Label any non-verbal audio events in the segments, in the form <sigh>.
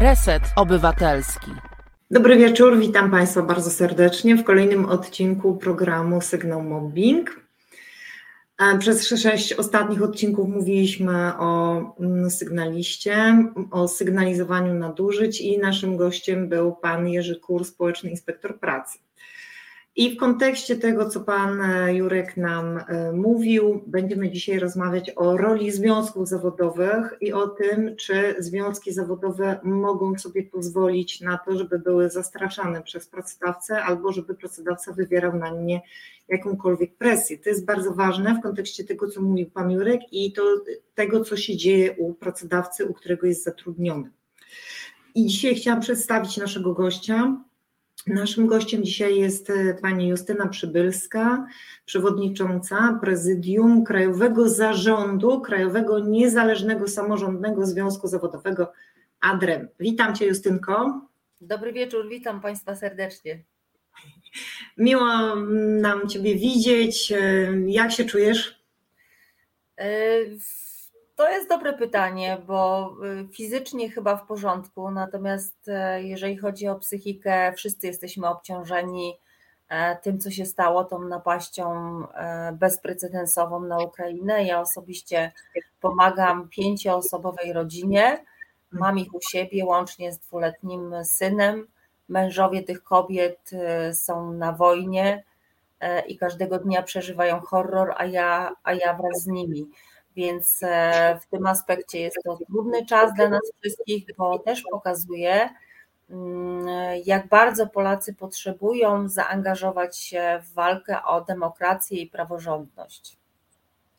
Reset Obywatelski. Dobry wieczór, witam Państwa bardzo serdecznie w kolejnym odcinku programu Sygnał Mobbing. E, przez sześć ostatnich odcinków mówiliśmy o mm, sygnaliście, o sygnalizowaniu nadużyć i naszym gościem był pan Jerzy Kur, społeczny inspektor pracy. I w kontekście tego, co pan e, Jurek nam e, mówił, będziemy dzisiaj rozmawiać o roli związków zawodowych i o tym, czy związki zawodowe mogą sobie pozwolić na to, żeby były zastraszane przez pracodawcę albo żeby pracodawca wywierał na nie jakąkolwiek presję. To jest bardzo ważne w kontekście tego, co mówił pan Jurek i to, tego, co się dzieje u pracodawcy, u którego jest zatrudniony. I dzisiaj chciałam przedstawić naszego gościa. Naszym gościem dzisiaj jest e, pani Justyna Przybylska, przewodnicząca prezydium Krajowego Zarządu Krajowego Niezależnego Samorządnego Związku Zawodowego ADREM. Witam cię Justynko. Dobry wieczór, witam państwa serdecznie. Miło nam ciebie widzieć. E, jak się czujesz? E, to jest dobre pytanie, bo y, fizycznie chyba w porządku, natomiast e, jeżeli chodzi o psychikę, wszyscy jesteśmy obciążeni e, tym, co się stało, tą napaścią e, bezprecedensową na Ukrainę. Ja osobiście pomagam pięcioosobowej rodzinie, mam ich u siebie łącznie z dwuletnim synem. Mężowie tych kobiet są na wojnie i każdego dnia przeżywają horror, a ja, a ja wraz z nimi. Więc e, w tym aspekcie jest to trudny czas dla nas wszystkich, bo też pokazuje, mm, jak bardzo Polacy potrzebują zaangażować się w walkę o demokrację i praworządność.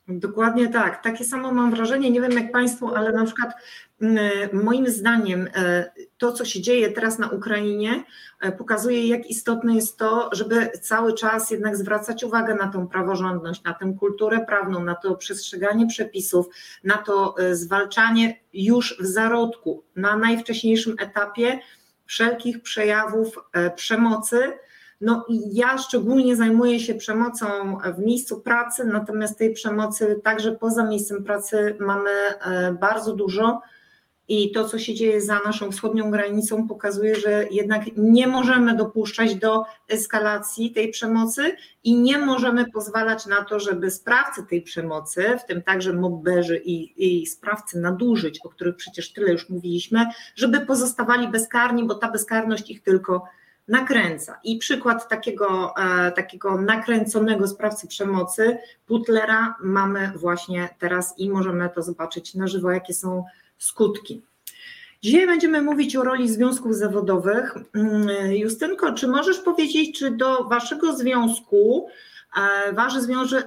Dokładnie tak. Takie samo mam wrażenie, nie wiem jak Państwo, ale na przykład mm, moim zdaniem e, to, co się dzieje teraz na Ukrainie, e, pokazuje, jak istotne jest to, żeby cały czas jednak zwracać uwagę na tą praworządność, na tę kulturę prawną, na to przestrzeganie przepisów, na to e, zwalczanie już w zarodku, na najwcześniejszym etapie wszelkich przejawów przemocy no i ja szczególnie zajmuję się przemocą w miejscu pracy, natomiast tej przemocy także poza miejscem pracy mamy e, bardzo dużo. I to, co się dzieje za naszą wschodnią granicą, pokazuje, że jednak nie możemy dopuszczać do eskalacji tej przemocy i nie możemy pozwalać na to, żeby sprawcy tej przemocy, w tym także mobberzy i, i sprawcy nadużyć, o których przecież tyle już mówiliśmy, żeby pozostawali bezkarni, bo ta bezkarność ich tylko nakręca. I przykład takiego, e, takiego nakręconego sprawcy przemocy, Putlera, mamy właśnie teraz i możemy to zobaczyć na żywo, jakie są skutki. Dzisiaj będziemy mówić o roli związków zawodowych. Mm, Justynko, czy możesz powiedzieć, czy do waszego związku e, Wasz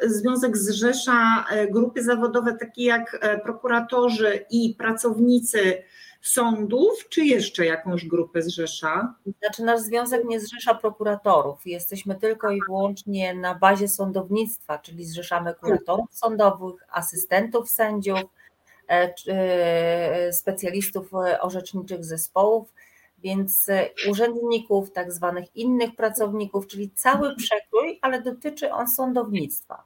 związek zrzesza e, grupy zawodowe takie jak prokuratorzy i pracownicy sądów, czy jeszcze jakąś grupę zrzesza? Znaczy nasz związek nie zrzesza prokuratorów. Jesteśmy tylko i wyłącznie na bazie sądownictwa, czyli zrzeszamy kuratorów sądowych, asystentów sędziów, e, e, specjalistów orzeczniczych zespołów, więc urzędników, tak zwanych innych pracowników, czyli cały przekrój, ale dotyczy on sądownictwa.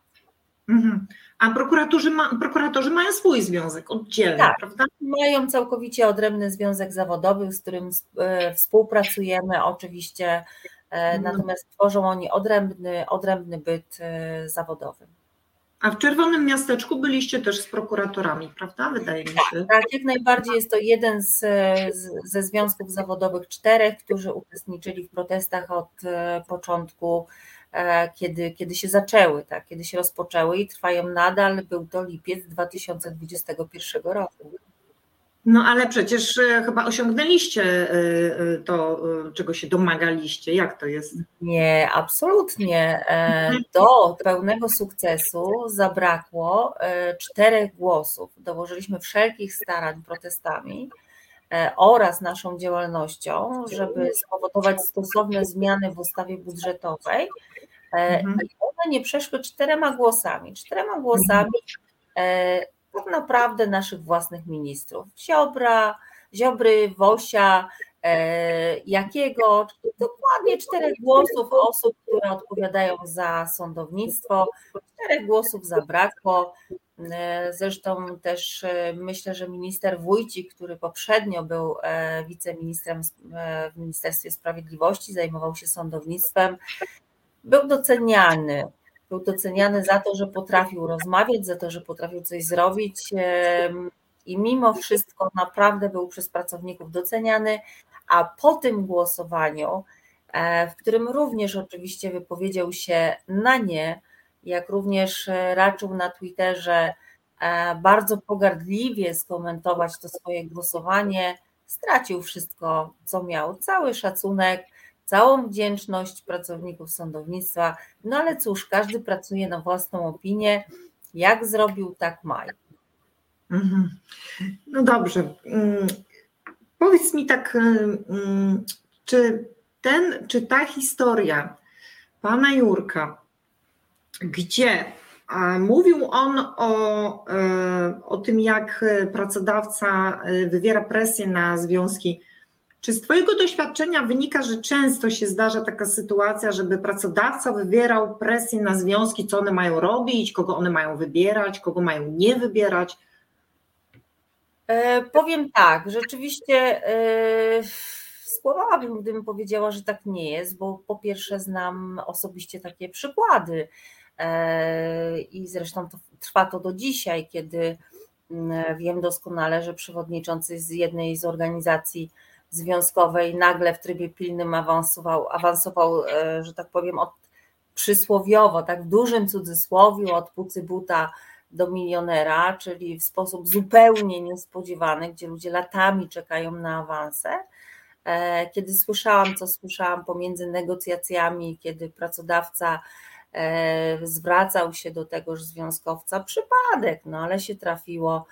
Mhm. A prokuratorzy, ma, prokuratorzy mają swój związek oddzielny, tak, prawda? Mają całkowicie odrębny związek zawodowy, z którym e, współpracujemy oczywiście, e, mhm. natomiast tworzą oni odrębny, odrębny byt e, zawodowy. A w Czerwonym Miasteczku byliście też z prokuratorami, prawda? Wydaje mi się. Tak, jak najbardziej jest to jeden z, z, ze związków zawodowych czterech, którzy uczestniczyli w protestach od początku kiedy, kiedy się zaczęły, tak, kiedy się rozpoczęły i trwają nadal. Był to lipiec 2021 roku. No ale przecież e, chyba osiągnęliście e, to, czego się domagaliście. Jak to jest? Nie, absolutnie. Do pełnego sukcesu zabrakło czterech głosów. Dołożyliśmy wszelkich starań protestami oraz naszą działalnością, żeby spowodować stosowne zmiany w ustawie budżetowej, E, mhm. One nie przeszły czterema głosami. Czterema głosami e, tak naprawdę naszych własnych ministrów. Ziobra, Ziobry, Wosia, e, jakiego, dokładnie czterech głosów osób, które odpowiadają za sądownictwo, czterech głosów zabrakło. Zresztą też myślę, że minister Wójcik, który poprzednio był wiceministrem w Ministerstwie Sprawiedliwości, zajmował się sądownictwem, był doceniany. Był doceniany za to, że potrafił rozmawiać, za to, że potrafił coś zrobić i mimo wszystko naprawdę był przez pracowników doceniany, a po tym głosowaniu, e, w którym również oczywiście wypowiedział się na nie, jak również e, raczył na Twitterze e, bardzo pogardliwie skomentować to swoje głosowanie, stracił wszystko, co miał, cały szacunek, całą wdzięczność pracowników sądownictwa. No ale cóż, każdy pracuje na własną opinię. Jak zrobił, tak ma. Mhm. No dobrze. Mm, powiedz mi tak, mm, czy ten, czy ta historia pana Jurka, gdzie mówił on o, e, o tym, jak pracodawca e, wywiera presję na związki czy z Twojego doświadczenia wynika, że często się zdarza taka sytuacja, żeby pracodawca wywierał presję na związki, co one mają robić, kogo one mają wybierać, kogo mają nie wybierać? E, powiem tak, rzeczywiście e, skłamałabym, gdybym powiedziała, że tak nie jest, bo po pierwsze znam osobiście takie przykłady e, i zresztą to, trwa to do dzisiaj, kiedy mm, wiem doskonale, że przewodniczący z jednej z organizacji związkowej nagle w trybie pilnym awansował, awansował e, że tak powiem, od przysłowiowo, tak w dużym cudzysłowiu, od pucy buta do milionera, czyli w sposób zupełnie niespodziewany, gdzie ludzie latami czekają na awanse. E, kiedy słyszałam, co słyszałam pomiędzy negocjacjami, kiedy pracodawca e, zwracał się do tegoż związkowca, przypadek, no ale się trafiło.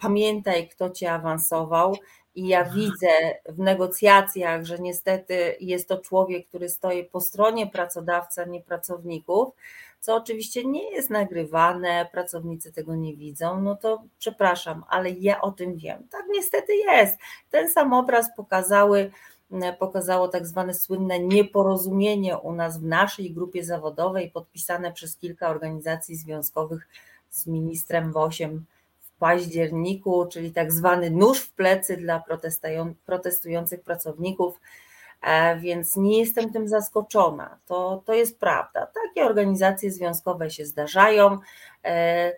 Pamiętaj, kto cię awansował, i ja widzę w negocjacjach, że niestety jest to człowiek, który stoi po stronie pracodawca, nie pracowników, co oczywiście nie jest nagrywane, pracownicy tego nie widzą, no to przepraszam, ale ja o tym wiem. Tak niestety jest. Ten sam obraz pokazały, pokazało tak zwane słynne nieporozumienie u nas w naszej grupie zawodowej, podpisane przez kilka organizacji związkowych z ministrem Wosiem październiku, czyli tak zwany nóż w plecy dla protestujących pracowników, e, więc nie jestem tym zaskoczona. To, to jest prawda. Takie organizacje związkowe się zdarzają. E,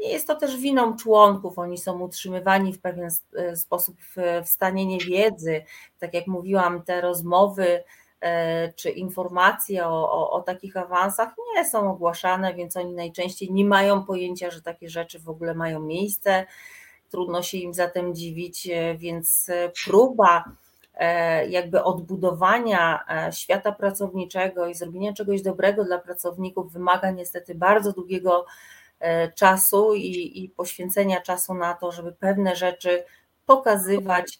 nie jest to też winą członków, oni są utrzymywani w pewien e, sposób w stanie niewiedzy. Tak jak mówiłam, te rozmowy czy informacje o, o, o, takich awansach nie są ogłaszane, więc oni najczęściej nie mają pojęcia, że takie rzeczy w ogóle mają miejsce. Trudno się im zatem dziwić, e, więc e, próba jakby odbudowania świata pracowniczego i zrobienia czegoś dobrego dla pracowników wymaga niestety bardzo długiego czasu i, i poświęcenia czasu na to, żeby pewne rzeczy pokazywać,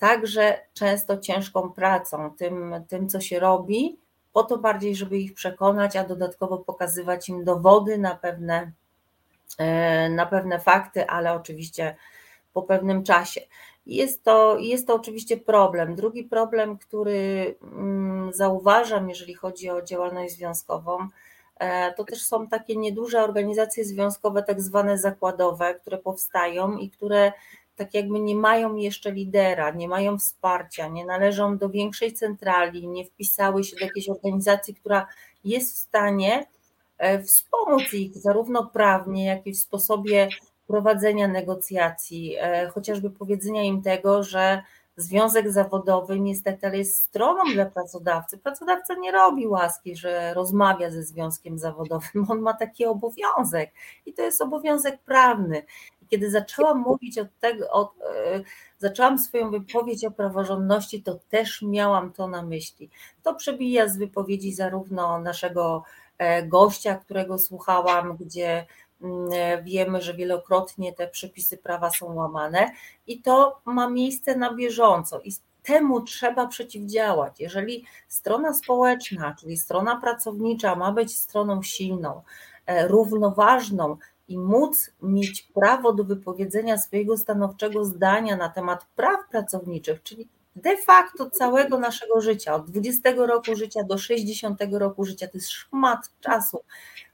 także często ciężką pracą, tym, tym co się robi, po to bardziej, żeby ich przekonać, a dodatkowo pokazywać im dowody na pewne, e, na pewne fakty, ale oczywiście po pewnym czasie. Jest to, jest to oczywiście problem. Drugi problem, który mm, zauważam, jeżeli chodzi o działalność związkową, e, to też są takie nieduże organizacje związkowe, tak zwane zakładowe, które powstają i które tak jakby nie mają jeszcze lidera, nie mają wsparcia, nie należą do większej centrali, nie wpisały się do jakiejś organizacji, która jest w stanie e, wspomóc ich zarówno prawnie, jak i w sposobie prowadzenia negocjacji, e, chociażby powiedzenia im tego, że związek zawodowy niestety ale jest stroną dla pracodawcy. Pracodawca nie robi łaski, że rozmawia ze związkiem zawodowym, <laughs> on ma taki obowiązek i to jest obowiązek prawny kiedy zaczęłam mówić od tego, od, e, zaczęłam swoją wypowiedź o praworządności, to też miałam to na myśli. To przebija z wypowiedzi zarówno naszego e, gościa, którego słuchałam, gdzie mm, e, wiemy, że wielokrotnie te przepisy prawa są łamane i to ma miejsce na bieżąco i temu trzeba przeciwdziałać. Jeżeli strona społeczna, czyli strona pracownicza ma być stroną silną, równoważną i móc mieć prawo do wypowiedzenia swojego stanowczego zdania na temat praw pracowniczych, czyli de facto całego naszego życia, od 20 roku życia do 60 roku życia. To jest szmat czasu,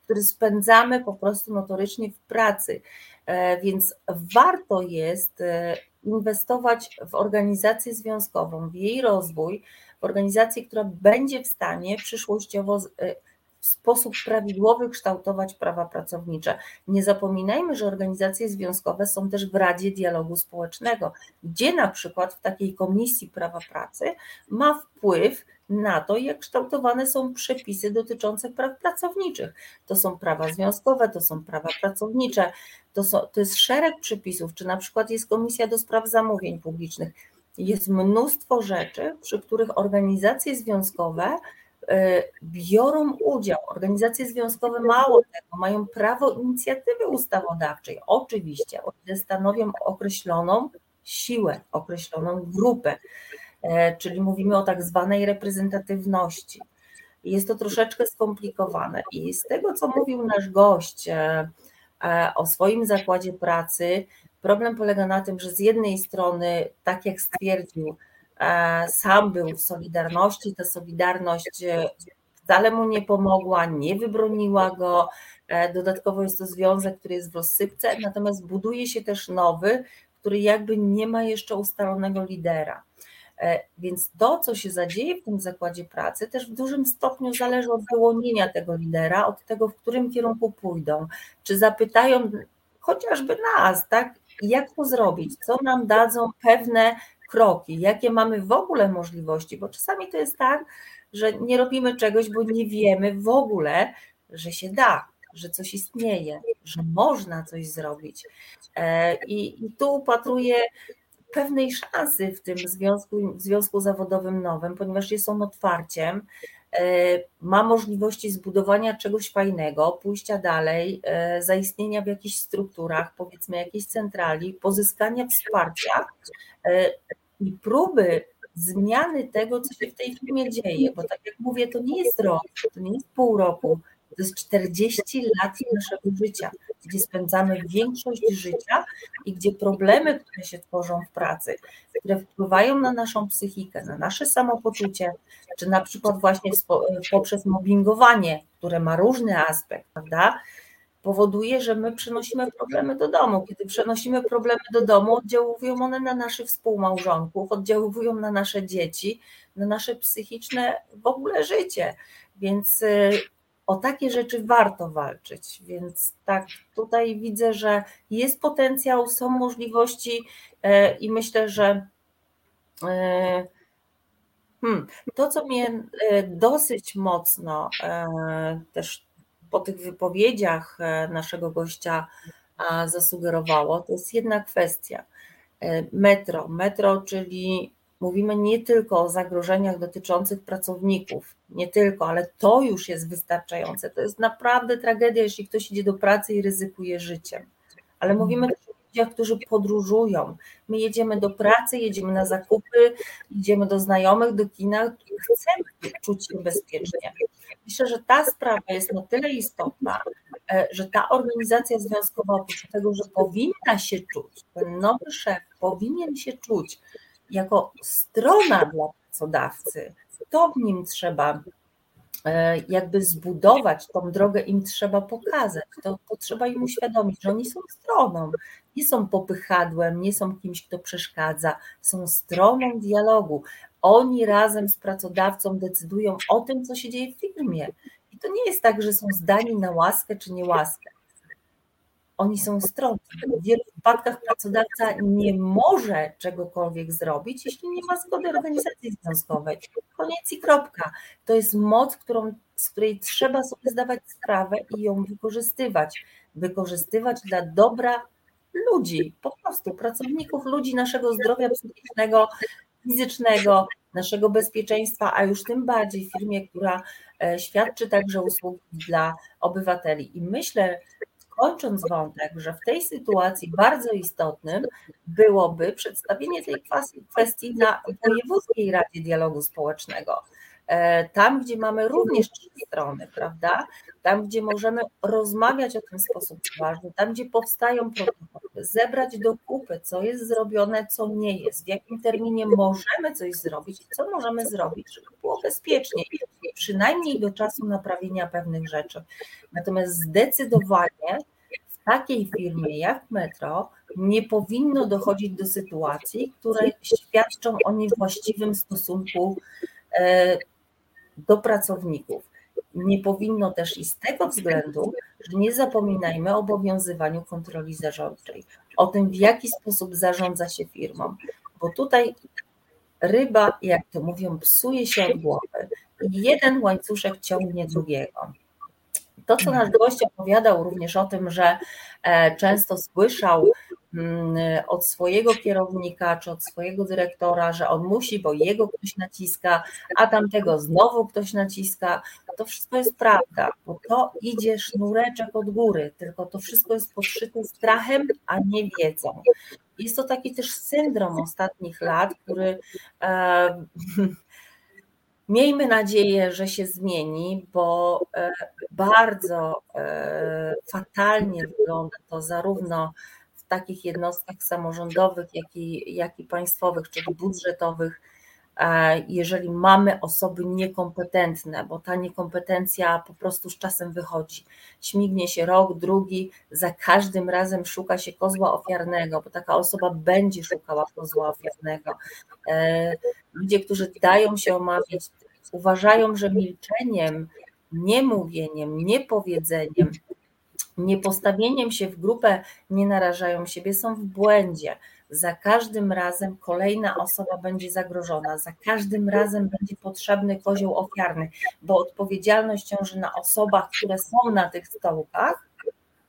który spędzamy po prostu notorycznie w pracy. E, więc warto jest e, inwestować w organizację związkową, w jej rozwój, w organizację, która będzie w stanie przyszłościowo e, sposób prawidłowy kształtować prawa pracownicze. Nie zapominajmy, że organizacje związkowe są też w Radzie Dialogu Społecznego, gdzie na przykład w takiej Komisji Prawa Pracy ma wpływ na to, jak kształtowane są przepisy dotyczące praw pracowniczych. To są prawa związkowe, to są prawa pracownicze, to, są, to jest szereg przepisów, czy na przykład jest Komisja do Spraw Zamówień Publicznych. Jest mnóstwo rzeczy, przy których organizacje związkowe biorą udział. Organizacje związkowe mało tego, mają prawo inicjatywy ustawodawczej. Oczywiście, one stanowią określoną siłę, określoną grupę, e, czyli mówimy o tak zwanej reprezentatywności. Jest to troszeczkę skomplikowane i z tego, co mówił nasz gość e, o swoim zakładzie pracy, problem polega na tym, że z jednej strony, tak jak stwierdził, E, sam był w Solidarności, ta Solidarność e, wcale mu nie pomogła, nie wybroniła go. E, dodatkowo jest to związek, który jest w rozsypce, natomiast buduje się też nowy, który jakby nie ma jeszcze ustalonego lidera. Więc to, co się zadzieje w tym zakładzie pracy, też w dużym stopniu zależy od wyłonienia tego lidera, od tego, w którym kierunku pójdą. Czy zapytają chociażby nas, tak? Jak to zrobić? Co nam dadzą pewne kroki, jakie mamy w ogóle możliwości, bo czasami to jest tak, że nie robimy czegoś, bo nie wiemy w ogóle, że się da, że coś istnieje, że można coś zrobić. E, I, tu upatruję pewnej szansy w tym związku, w związku zawodowym nowym, ponieważ jest on otwarciem, ma możliwości zbudowania czegoś fajnego, pójścia dalej, e, zaistnienia w jakichś strukturach, powiedzmy jakiejś centrali, pozyskania wsparcia i próby zmiany tego, co się w tej firmie dzieje, bo tak jak mówię, to nie jest rok, to nie jest pół roku, to jest 40 lat naszego życia, gdzie spędzamy większość życia i gdzie problemy, które się tworzą w pracy, które wpływają na naszą psychikę, na nasze samopoczucie, czy na przykład właśnie poprzez mobbingowanie, które ma różny aspekt, prawda? powoduje, że my przenosimy problemy do domu. Kiedy przenosimy problemy do domu, oddziałują one na naszych współmałżonków, oddziałują na nasze dzieci, na nasze psychiczne w ogóle życie. Więc y, o takie rzeczy warto walczyć. Więc tak, tutaj widzę, że jest potencjał, są możliwości y, i myślę, że y, hmm, to, co mnie dosyć mocno też po tych wypowiedziach e, naszego gościa zasugerowało, to jest jedna kwestia. E, metro. Metro, czyli mówimy nie tylko o zagrożeniach dotyczących pracowników, nie tylko, ale to już jest wystarczające. To jest naprawdę tragedia, jeśli ktoś idzie do pracy i ryzykuje życiem. Ale mówimy też o ludziach, którzy podróżują. My jedziemy do pracy, jedziemy na zakupy, jedziemy do znajomych, do kina, chcemy czuć się bezpiecznie. Myślę, że ta sprawa jest na tyle istotna, e, że ta organizacja związkowa, oprócz tego, że powinna się czuć, ten nowy szef powinien się czuć jako strona dla pracodawcy, to w nim trzeba e, jakby zbudować, tą drogę im trzeba pokazać, to, to trzeba im uświadomić, że oni są stroną, nie są popychadłem, nie są kimś, kto przeszkadza, są stroną dialogu. Oni razem z pracodawcą decydują o tym, co się dzieje w firmie. I to nie jest tak, że są zdani na łaskę czy niełaskę. Oni są stroną. W wielu wypadkach pracodawca nie może czegokolwiek zrobić, jeśli nie ma zgody organizacji związkowej. Koniec i kropka. To jest moc, którą, z której trzeba sobie zdawać sprawę i ją wykorzystywać. Wykorzystywać dla dobra ludzi, po prostu pracowników, ludzi naszego zdrowia psychicznego, fizycznego, naszego bezpieczeństwa, a już tym bardziej firmie, która e, świadczy także usługi dla obywateli. I myślę, kończąc wątek, że w tej sytuacji bardzo istotnym byłoby przedstawienie tej kwestii na Wojewódzkiej Radzie Dialogu Społecznego. E, tam, gdzie mamy również trzy strony, prawda? Tam, gdzie możemy rozmawiać o tym sposób ważny, tam, gdzie powstają protokoły, zebrać do kupy, co jest zrobione, co nie jest, w jakim terminie możemy coś zrobić i co możemy zrobić, żeby było bezpiecznie, przynajmniej do czasu naprawienia pewnych rzeczy. Natomiast zdecydowanie w takiej firmie jak Metro nie powinno dochodzić do sytuacji, które świadczą o niewłaściwym stosunku e, do pracowników. Nie powinno też i z tego względu, że nie zapominajmy o obowiązywaniu kontroli zarządczej, o tym, w jaki sposób zarządza się firmą, bo tutaj ryba, jak to mówią, psuje się od głowy i jeden łańcuszek ciągnie drugiego. To, co nasz gość opowiadał również o tym, że e, często słyszał od swojego kierownika czy od swojego dyrektora, że on musi, bo jego ktoś naciska, a tamtego znowu ktoś naciska. To wszystko jest prawda, bo to idzie sznureczek od góry, tylko to wszystko jest podszyte strachem, a nie wiedzą. Jest to taki też syndrom ostatnich lat, który e, <laughs> miejmy nadzieję, że się zmieni, bo e, bardzo e, fatalnie wygląda to zarówno w takich jednostkach samorządowych, jak i, jak i państwowych, czyli budżetowych, e, jeżeli mamy osoby niekompetentne, bo ta niekompetencja po prostu z czasem wychodzi. Śmignie się rok, drugi, za każdym razem szuka się kozła ofiarnego, bo taka osoba będzie szukała kozła ofiarnego. E, ludzie, którzy dają się omawiać, uważają, że milczeniem, niemówieniem, niepowiedzeniem nie postawieniem się w grupę nie narażają siebie, są w błędzie. Za każdym razem kolejna osoba będzie zagrożona, za każdym razem będzie potrzebny kozioł ofiarny, bo odpowiedzialność ciąży na osobach, które są na tych stołkach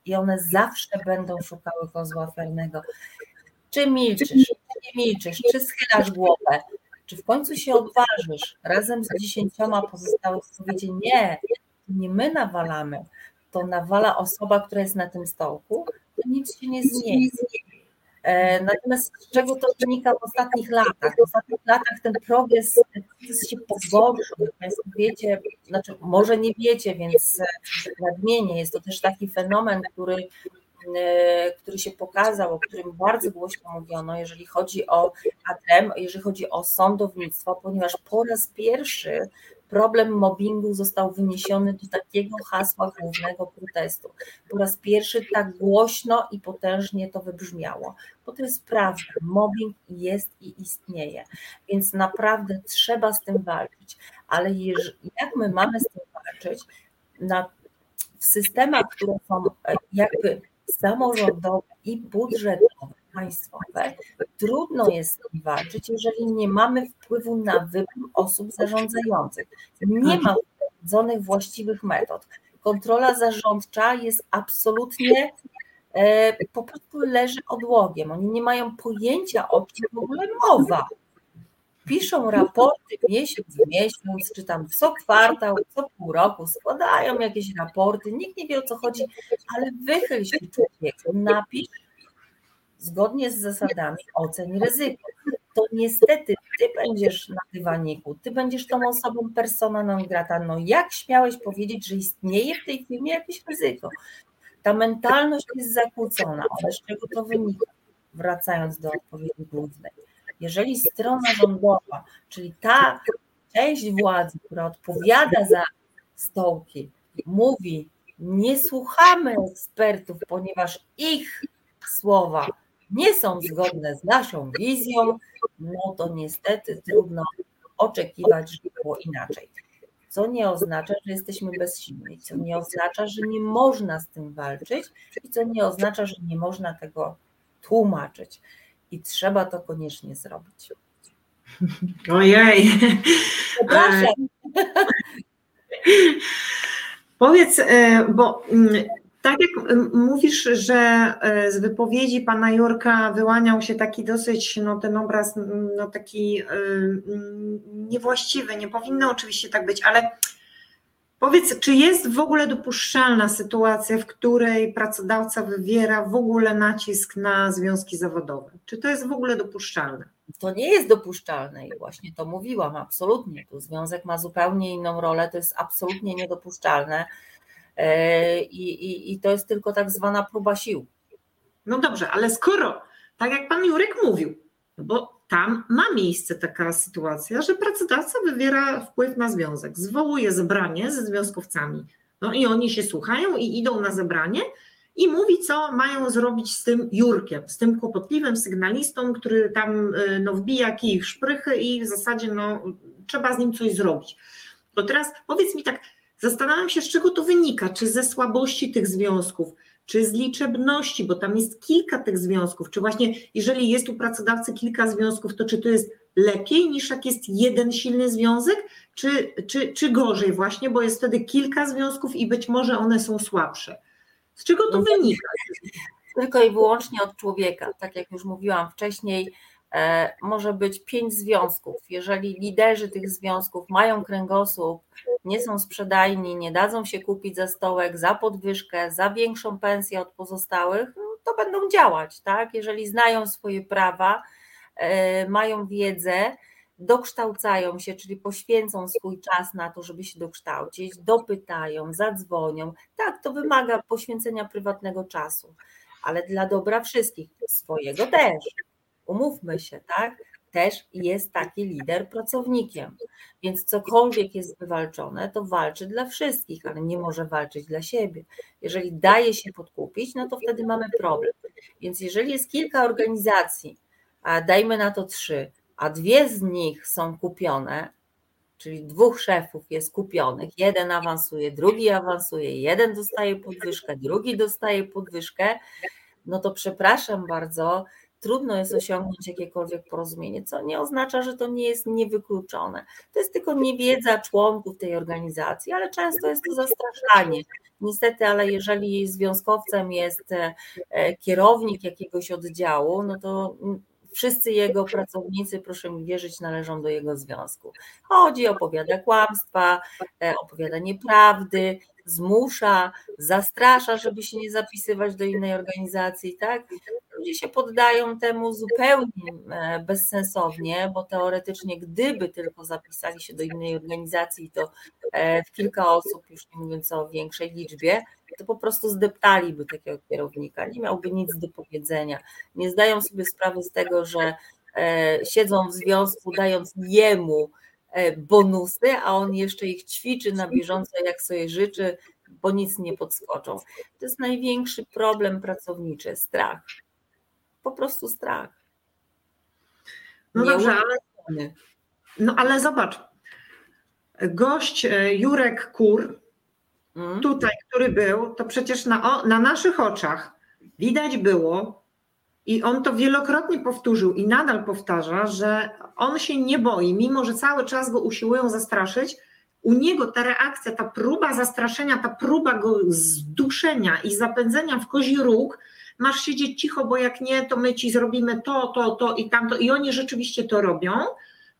i one zawsze będą szukały kozła ofiarnego. Czy milczysz, czy nie milczysz, czy schylasz głowę, czy w końcu się odważysz? Razem z dziesięcioma pozostałymi powiedzieć nie, nie my nawalamy, to nawala osoba, która jest na tym stołku, to nic się nie zmieni. E, natomiast z czego to wynika w ostatnich latach? W ostatnich latach ten progres się pogorszył. Państwo wiecie, znaczy może nie wiecie, więc nadmienię. Jest to też taki fenomen, który, e, który się pokazał, o którym bardzo głośno mówiono, jeżeli chodzi o ATM, jeżeli chodzi o sądownictwo, ponieważ po raz pierwszy problem mobbingu został wyniesiony do takiego hasła głównego protestu. Po raz pierwszy tak głośno i potężnie to wybrzmiało, bo to jest prawda. Mobbing jest i istnieje, więc naprawdę trzeba z tym walczyć. Ale jak my mamy z tym walczyć? Na, w systemach, które są e, jakby samorządowe i budżetowe, państwowe, trudno jest walczyć, jeżeli nie mamy wpływu na wybór osób zarządzających. Nie ma wprowadzonych właściwych metod. Kontrola zarządcza jest absolutnie e, po prostu leży odłogiem. Oni nie mają pojęcia, o czym w ogóle mowa. Piszą raporty miesiąc w miesiąc, czy tam co kwartał, co pół roku, składają jakieś raporty, nikt nie wie o co chodzi, ale wychyl się człowieku, napisz zgodnie z zasadami ocen ryzyko. To niestety ty będziesz na dywaniku, ty będziesz tą osobą persona non grata. No jak śmiałeś powiedzieć, że istnieje w tej firmie jakieś ryzyko? Ta mentalność jest zakłócona, ale z czego to wynika? Wracając do odpowiedzi głównej. Jeżeli strona rządowa, czyli ta część władzy, która odpowiada za stołki, mówi, nie słuchamy ekspertów, ponieważ ich słowa nie są zgodne z naszą wizją, no to niestety trudno oczekiwać, że było inaczej. Co nie oznacza, że jesteśmy bezsilni, co nie oznacza, że nie można z tym walczyć i co nie oznacza, że nie można tego tłumaczyć. I trzeba to koniecznie zrobić. Ojej. Przepraszam. Powiedz, e, bo mm, tak jak mówisz, że e, z wypowiedzi pana Jurka wyłaniał się taki dosyć, no ten obraz, no taki niewłaściwy, nie powinno oczywiście tak być, ale Powiedz, czy jest w ogóle dopuszczalna sytuacja, w której pracodawca wywiera w ogóle nacisk na związki zawodowe? Czy to jest w ogóle dopuszczalne? To nie jest dopuszczalne i właśnie to mówiłam, absolutnie. Tu związek ma zupełnie inną rolę, to jest absolutnie niedopuszczalne e, i, i, i to jest tylko tak zwana próba sił. No dobrze, ale skoro, tak jak pan Jurek mówił, no bo tam ma miejsce taka sytuacja, że pracodawca wywiera wpływ na związek, zwołuje zebranie ze związkowcami. No i oni się słuchają i idą na zebranie i mówi, co mają zrobić z tym Jurkiem, z tym kłopotliwym sygnalistą, który tam y, no, wbija kij w szprychy i w zasadzie no, trzeba z nim coś zrobić. To teraz powiedz mi tak, zastanawiam się, z czego to wynika, czy ze słabości tych związków, czy z liczebności, bo tam jest kilka tych związków, czy właśnie jeżeli jest u pracodawcy kilka związków, to czy to jest lepiej niż jak jest jeden silny związek, czy, czy, czy gorzej właśnie, bo jest wtedy kilka związków i być może one są słabsze. Z czego to no wynika? Tylko i wyłącznie od człowieka. Tak jak już mówiłam wcześniej, może być pięć związków. Jeżeli liderzy tych związków mają kręgosłup, nie są sprzedajni, nie dadzą się kupić za stołek, za podwyżkę, za większą pensję od pozostałych, no to będą działać, tak? Jeżeli znają swoje prawa, e, mają wiedzę, dokształcają się, czyli poświęcą swój czas na to, żeby się dokształcić, dopytają, zadzwonią. Tak, to wymaga poświęcenia prywatnego czasu, ale dla dobra wszystkich, swojego też. Umówmy się, tak? Też jest taki lider pracownikiem. Więc cokolwiek jest wywalczone, to walczy dla wszystkich, ale nie może walczyć dla siebie. Jeżeli daje się podkupić, no to wtedy mamy problem. Więc jeżeli jest kilka organizacji, a dajmy na to trzy, a dwie z nich są kupione, czyli dwóch szefów jest kupionych, jeden awansuje, drugi awansuje, jeden dostaje podwyżkę, drugi dostaje podwyżkę, no to przepraszam bardzo, trudno jest osiągnąć jakiekolwiek porozumienie, co nie oznacza, że to nie jest niewykluczone. To jest tylko niewiedza członków tej organizacji, ale często jest to zastraszanie. Niestety, ale jeżeli związkowcem jest e, kierownik jakiegoś oddziału, no to wszyscy jego pracownicy, proszę mi wierzyć, należą do jego związku. Chodzi, opowiada kłamstwa, e, opowiada nieprawdy, zmusza, zastrasza, żeby się nie zapisywać do innej organizacji, tak? Ludzie się poddają temu zupełnie e, bezsensownie, bo teoretycznie, gdyby tylko zapisali się do innej organizacji, to e, w kilka osób, już nie mówiąc o większej liczbie, to po prostu zdeptaliby takiego kierownika, nie miałby nic do powiedzenia. Nie zdają sobie sprawy z tego, że e, siedzą w związku, dając jemu bonusy, a on jeszcze ich ćwiczy na bieżąco, jak sobie życzy, bo nic nie podskoczą. To jest największy problem pracowniczy strach. Po prostu strach. No nie dobrze, ale, no ale zobacz. Gość e, Jurek Kur, hmm? tutaj, który był, to przecież na, na naszych oczach widać było, i on to wielokrotnie powtórzył i nadal powtarza, że on się nie boi, mimo że cały czas go usiłują zastraszyć. U niego ta reakcja, ta próba zastraszenia, ta próba go zduszenia i zapędzenia w kozi róg, masz siedzieć cicho, bo jak nie, to my ci zrobimy to, to, to i tamto. I oni rzeczywiście to robią,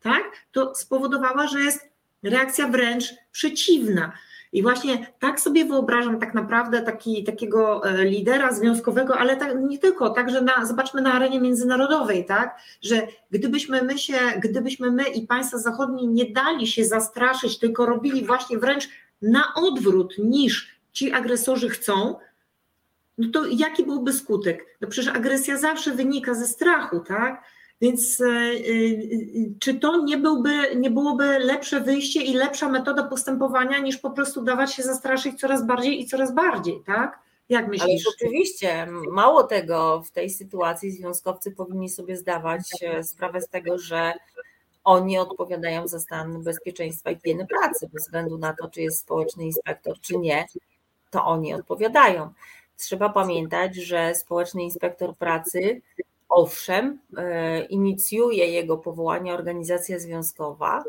tak? To spowodowała, że jest reakcja wręcz przeciwna. I właśnie tak sobie wyobrażam tak naprawdę taki, takiego e, lidera związkowego, ale tak, nie tylko, także na, zobaczmy na arenie międzynarodowej, tak, że gdybyśmy my się, gdybyśmy my i państwa zachodnie nie dali się zastraszyć, tylko robili właśnie wręcz na odwrót niż ci agresorzy chcą, no to jaki byłby skutek? No przecież agresja zawsze wynika ze strachu, tak? Więc e, e, czy to nie, byłby, nie byłoby lepsze wyjście i lepsza metoda postępowania, niż po prostu dawać się zastraszyć coraz bardziej i coraz bardziej, tak? Jak myślisz? Ale oczywiście, mało tego, w tej sytuacji związkowcy powinni sobie zdawać e, sprawę z tego, że oni odpowiadają za stan bezpieczeństwa i higieny pracy, bez względu na to, czy jest społeczny inspektor, czy nie, to oni odpowiadają. Trzeba pamiętać, że społeczny inspektor pracy owszem, e, inicjuje jego powołanie organizacja związkowa.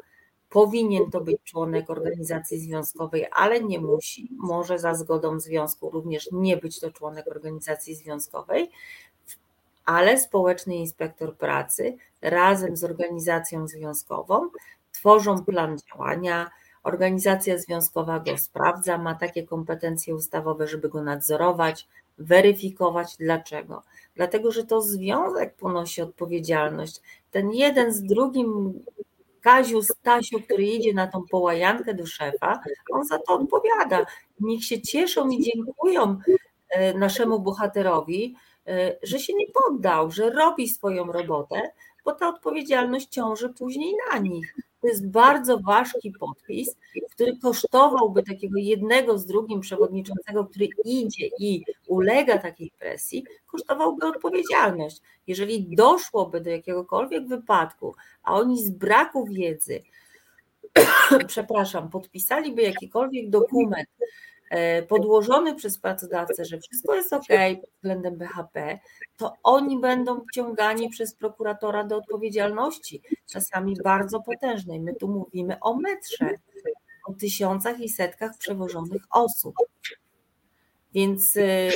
Powinien to być członek organizacji związkowej, ale nie musi. Może za zgodą związku również nie być to członek organizacji związkowej, ale społeczny inspektor pracy razem z organizacją związkową tworzą plan działania, Organizacja związkowa go sprawdza, ma takie kompetencje ustawowe, żeby go nadzorować, weryfikować. Dlaczego? Dlatego, że to związek ponosi odpowiedzialność. Ten jeden z drugim Kaziu, Stasiu, który idzie na tą połajankę do szefa, on za to odpowiada. Niech się cieszą i dziękują e, naszemu bohaterowi, e, że się nie poddał, że robi swoją robotę, bo ta odpowiedzialność ciąży później na nich. To jest bardzo ważki podpis, który kosztowałby takiego jednego z drugim przewodniczącego, który idzie i ulega takiej presji, kosztowałby odpowiedzialność. Jeżeli doszłoby do jakiegokolwiek wypadku, a oni z braku wiedzy, <coughs> przepraszam, podpisaliby jakikolwiek dokument, podłożony przez pracodawcę, że wszystko jest ok pod względem BHP, to oni będą wciągani przez prokuratora do odpowiedzialności, czasami bardzo potężnej. My tu mówimy o metrze, o tysiącach i setkach przewożonych osób. Więc e,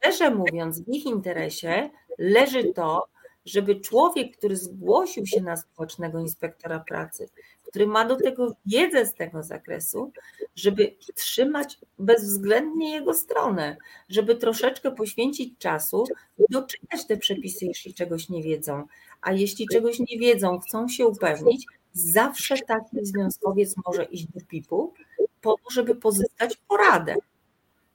szczerze mówiąc, w ich interesie leży to, żeby człowiek, który zgłosił się na społecznego inspektora pracy, który ma do tego wiedzę z tego zakresu, żeby trzymać bezwzględnie jego stronę, żeby troszeczkę poświęcić czasu, doczytać te przepisy, jeśli czegoś nie wiedzą. A jeśli czegoś nie wiedzą, chcą się upewnić, zawsze taki związkowiec może iść do PIP-u po to, żeby pozyskać poradę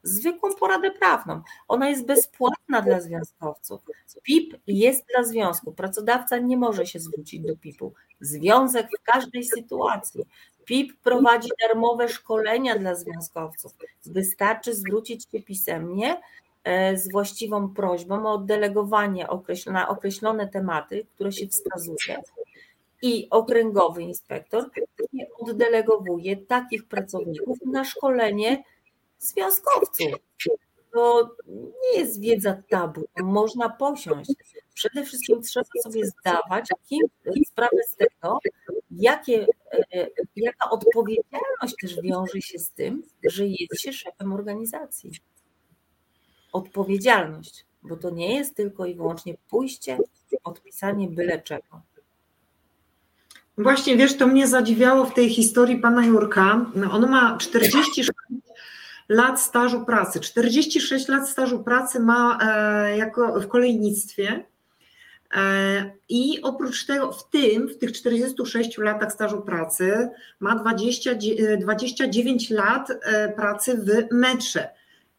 zwykłą poradę prawną. Ona jest bezpłatna dla związkowców. PIP jest dla związku. Pracodawca nie może się zwrócić do PIP-u. Związek w każdej sytuacji. PIP prowadzi darmowe szkolenia dla związkowców. Wystarczy zwrócić się pisemnie e, z właściwą prośbą o oddelegowanie na określone tematy, które się wskazuje. I okręgowy inspektor oddelegowuje takich pracowników na szkolenie związkowców. To nie jest wiedza tabu, można posiąść. Przede wszystkim trzeba sobie zdawać kim, sprawę z tego, jakie, e, jaka odpowiedzialność też wiąże się z tym, że jest się szefem organizacji. Odpowiedzialność, bo to nie jest tylko i wyłącznie pójście, odpisanie byle czego. Właśnie, wiesz, to mnie zadziwiało w tej historii pana Jurka. On ma 46 lat stażu pracy. 46 lat stażu pracy ma e, jako w kolejnictwie. E, I oprócz tego, w tym, w tych 46 latach stażu pracy, ma 20, 29 lat e, pracy w metrze.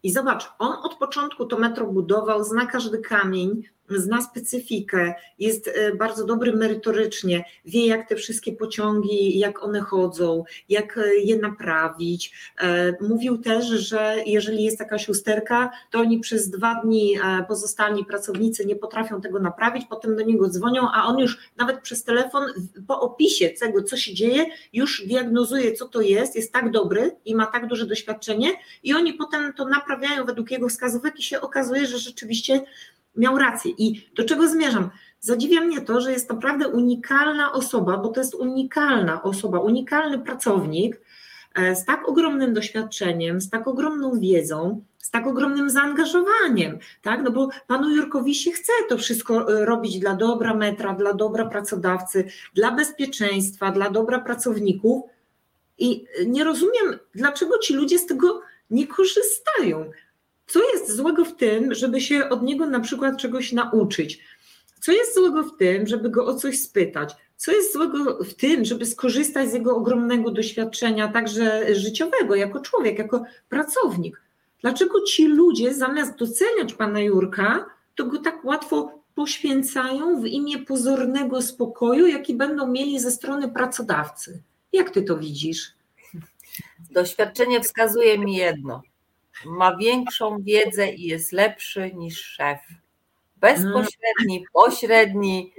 I zobacz, on od początku to metro budował, zna każdy kamień, zna specyfikę, jest e, bardzo dobry merytorycznie, wie jak te wszystkie pociągi, jak one chodzą, jak e, je naprawić. E, mówił też, że jeżeli jest jakaś usterka, to oni przez dwa dni pozostali pracownicy nie potrafią tego naprawić, potem do niego dzwonią, a on już nawet przez telefon po opisie tego, co się dzieje, już diagnozuje, co to jest, jest tak dobry i ma tak duże doświadczenie i oni potem to naprawiają według jego wskazówek i się okazuje, że rzeczywiście miał rację. I do czego zmierzam? Zadziwia mnie to, że jest naprawdę unikalna osoba, bo to jest unikalna osoba, unikalny pracownik e, z tak ogromnym doświadczeniem, z tak ogromną wiedzą, z tak ogromnym zaangażowaniem, tak? No bo panu Jurkowi się chce to wszystko e, robić dla dobra metra, dla dobra pracodawcy, dla bezpieczeństwa, dla dobra pracowników. I nie rozumiem, dlaczego ci ludzie z tego nie korzystają. Co jest złego w tym, żeby się od niego na przykład czegoś nauczyć? Co jest złego w tym, żeby go o coś spytać? Co jest złego w tym, żeby skorzystać z jego ogromnego doświadczenia, także życiowego, jako człowiek, jako pracownik? Dlaczego ci ludzie, zamiast doceniać pana Jurka, to go tak łatwo poświęcają w imię pozornego spokoju, jaki będą mieli ze strony pracodawcy? Jak ty to widzisz? Doświadczenie wskazuje mi jedno ma większą wiedzę i jest lepszy niż szef. Bezpośredni, pośredni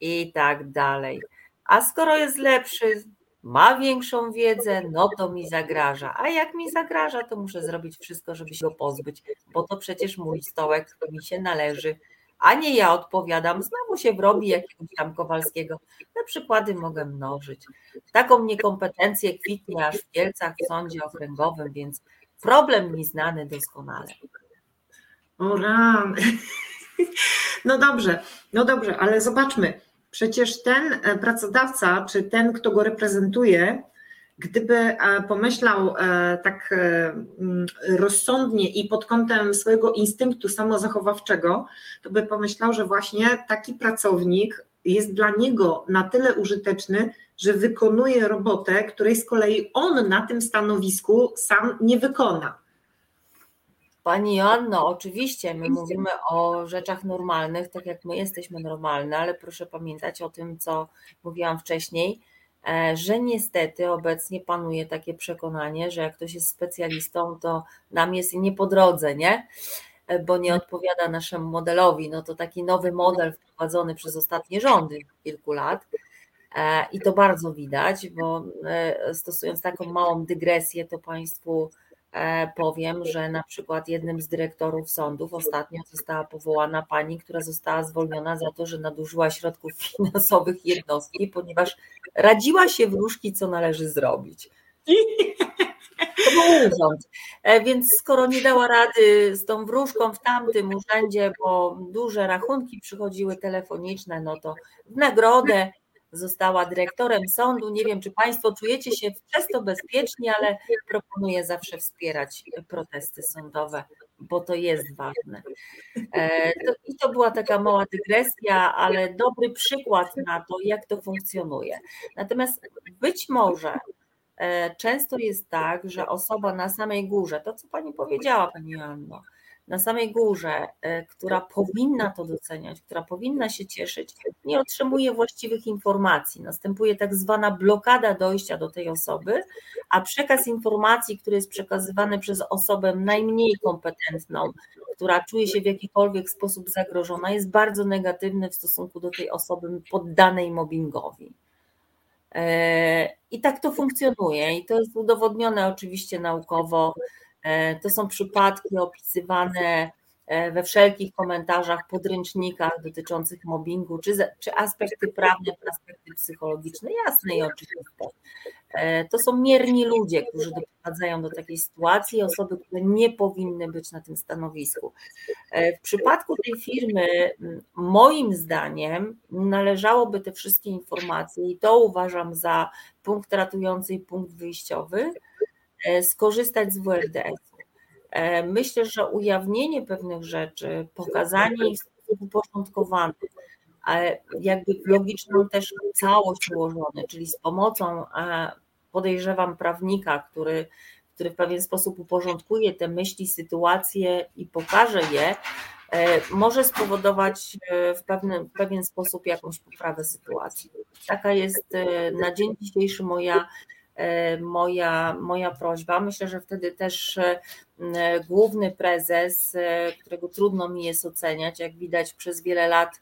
i tak dalej. A skoro jest lepszy, ma większą wiedzę, no to mi zagraża. A jak mi zagraża, to muszę zrobić wszystko, żeby się go pozbyć, bo to przecież mój stołek mi się należy, a nie ja odpowiadam. Znowu się wrobi jakiegoś tam Kowalskiego. Te przykłady mogę mnożyć. Taką niekompetencję kwitnie aż w Kielcach w sądzie okręgowym, więc Problem mi znany doskonale. O ram. No dobrze, no dobrze, ale zobaczmy. Przecież ten e, pracodawca, czy ten, kto go reprezentuje, gdyby e, pomyślał e, tak mm, rozsądnie i pod kątem swojego instynktu samozachowawczego, to by pomyślał, że właśnie taki pracownik jest dla niego na tyle użyteczny, że wykonuje robotę, której z kolei on na tym stanowisku sam nie wykona. Pani Joanno, oczywiście my mówimy o rzeczach normalnych, tak jak my jesteśmy normalne, ale proszę pamiętać o tym, co mówiłam wcześniej, e, że niestety obecnie panuje takie przekonanie, że jak ktoś jest specjalistą, to nam jest nie po drodze, nie? E, bo nie odpowiada naszemu modelowi. No to taki nowy model wprowadzony przez ostatnie rządy kilku lat. E, I to bardzo widać, bo stosując taką małą dygresję, to Państwu E, powiem, że na przykład jednym z dyrektorów sądów ostatnio została powołana pani, która została zwolniona za to, że nadużyła środków <laughs> finansowych jednostki, ponieważ radziła się wróżki, co należy zrobić. <laughs> To był <laughs> urząd. E, więc skoro nie dała rady z tą wróżką w tamtym urzędzie, bo duże rachunki przychodziły telefoniczne, no to w nagrodę została dyrektorem sądu. Nie wiem, czy Państwo czujecie się przez to bezpiecznie, ale proponuję zawsze wspierać protesty sądowe, bo to jest ważne. E, I to była taka mała dygresja, ale dobry przykład na to, jak to funkcjonuje. Natomiast być może często jest tak, że osoba na samej górze, to co Pani powiedziała, Pani Joanno, na samej górze, e, która powinna to doceniać, która powinna się cieszyć, nie otrzymuje właściwych informacji. Następuje tak zwana blokada dojścia do tej osoby, a przekaz informacji, który jest przekazywany przez osobę najmniej kompetentną, która czuje się w jakikolwiek sposób zagrożona, jest bardzo negatywny w stosunku do tej osoby poddanej mobbingowi. E, I tak to funkcjonuje, i to jest udowodnione oczywiście naukowo. E, to są przypadki opisywane we wszelkich komentarzach, podręcznikach dotyczących mobbingu, czy, czy aspekty prawne, czy aspekty psychologiczne, jasne i oczywiste. E, to są mierni ludzie, którzy doprowadzają do takiej sytuacji, osoby, które nie powinny być na tym stanowisku. W przypadku tej firmy, moim zdaniem, należałoby te wszystkie informacje, i to uważam za punkt ratujący i punkt wyjściowy, E, skorzystać z WLDS-u. E, myślę, że ujawnienie pewnych rzeczy, pokazanie ich w sposób uporządkowany, ale jakby logiczną też całość ułożony, czyli z pomocą e, podejrzewam prawnika, który, który w pewien sposób uporządkuje te myśli, sytuacje i pokaże je, może spowodować w, pewien w pewien sposób jakąś poprawę sytuacji. Taka jest na dzień dzisiejszy moja E, moja, moja prośba. Myślę, że wtedy też e, główny prezes, e, którego trudno mi jest oceniać, jak widać przez wiele lat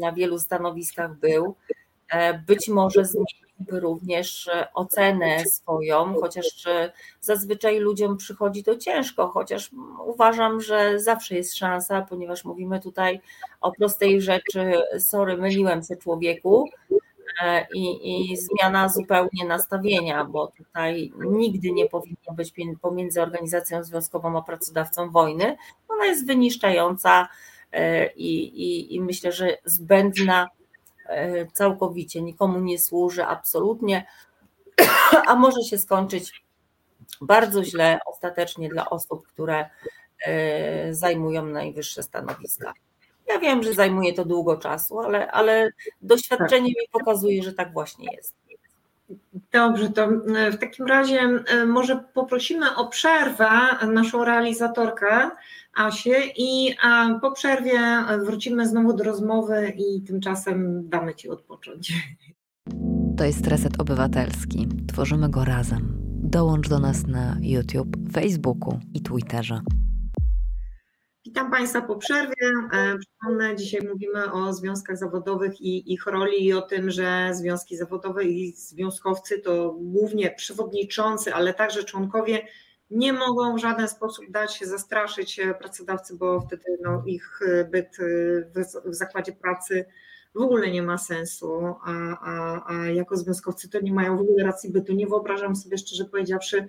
na wielu stanowiskach był, być może zmieniłby również ocenę swoją, chociaż zazwyczaj ludziom przychodzi to ciężko, chociaż uważam, że zawsze jest szansa, ponieważ mówimy tutaj o prostej rzeczy, sorry, myliłem się człowieku, i, i zmiana zupełnie nastawienia, bo tutaj nigdy nie powinno być pomiędzy organizacją związkową a pracodawcą wojny. Ona jest wyniszczająca e, i, i, i myślę, że zbędna e, całkowicie, nikomu nie służy absolutnie, a może się skończyć bardzo źle ostatecznie dla osób, które e, zajmują najwyższe stanowiska. Ja wiem, że zajmuje to długo czasu, ale, ale doświadczenie mi pokazuje, że tak właśnie jest. Dobrze, to e, w takim razie e, może poprosimy o przerwę naszą realizatorkę Asię i po przerwie wrócimy znowu do rozmowy i tymczasem damy Ci odpocząć. To jest Reset Obywatelski. Tworzymy go razem. Dołącz do nas na YouTube, Facebooku i Twitterze. Witam Państwa po przerwie. E, przypomnę, dzisiaj mówimy o związkach zawodowych i ich roli i o tym, że związki zawodowe i związkowcy to głównie przewodniczący, ale także członkowie nie mogą w żaden sposób dać się zastraszyć pracodawcy, bo wtedy no, ich byt w, zakładzie pracy w ogóle nie ma sensu, a, a, a jako związkowcy to nie mają w ogóle racji bytu. Nie wyobrażam sobie szczerze powiedziawszy, E,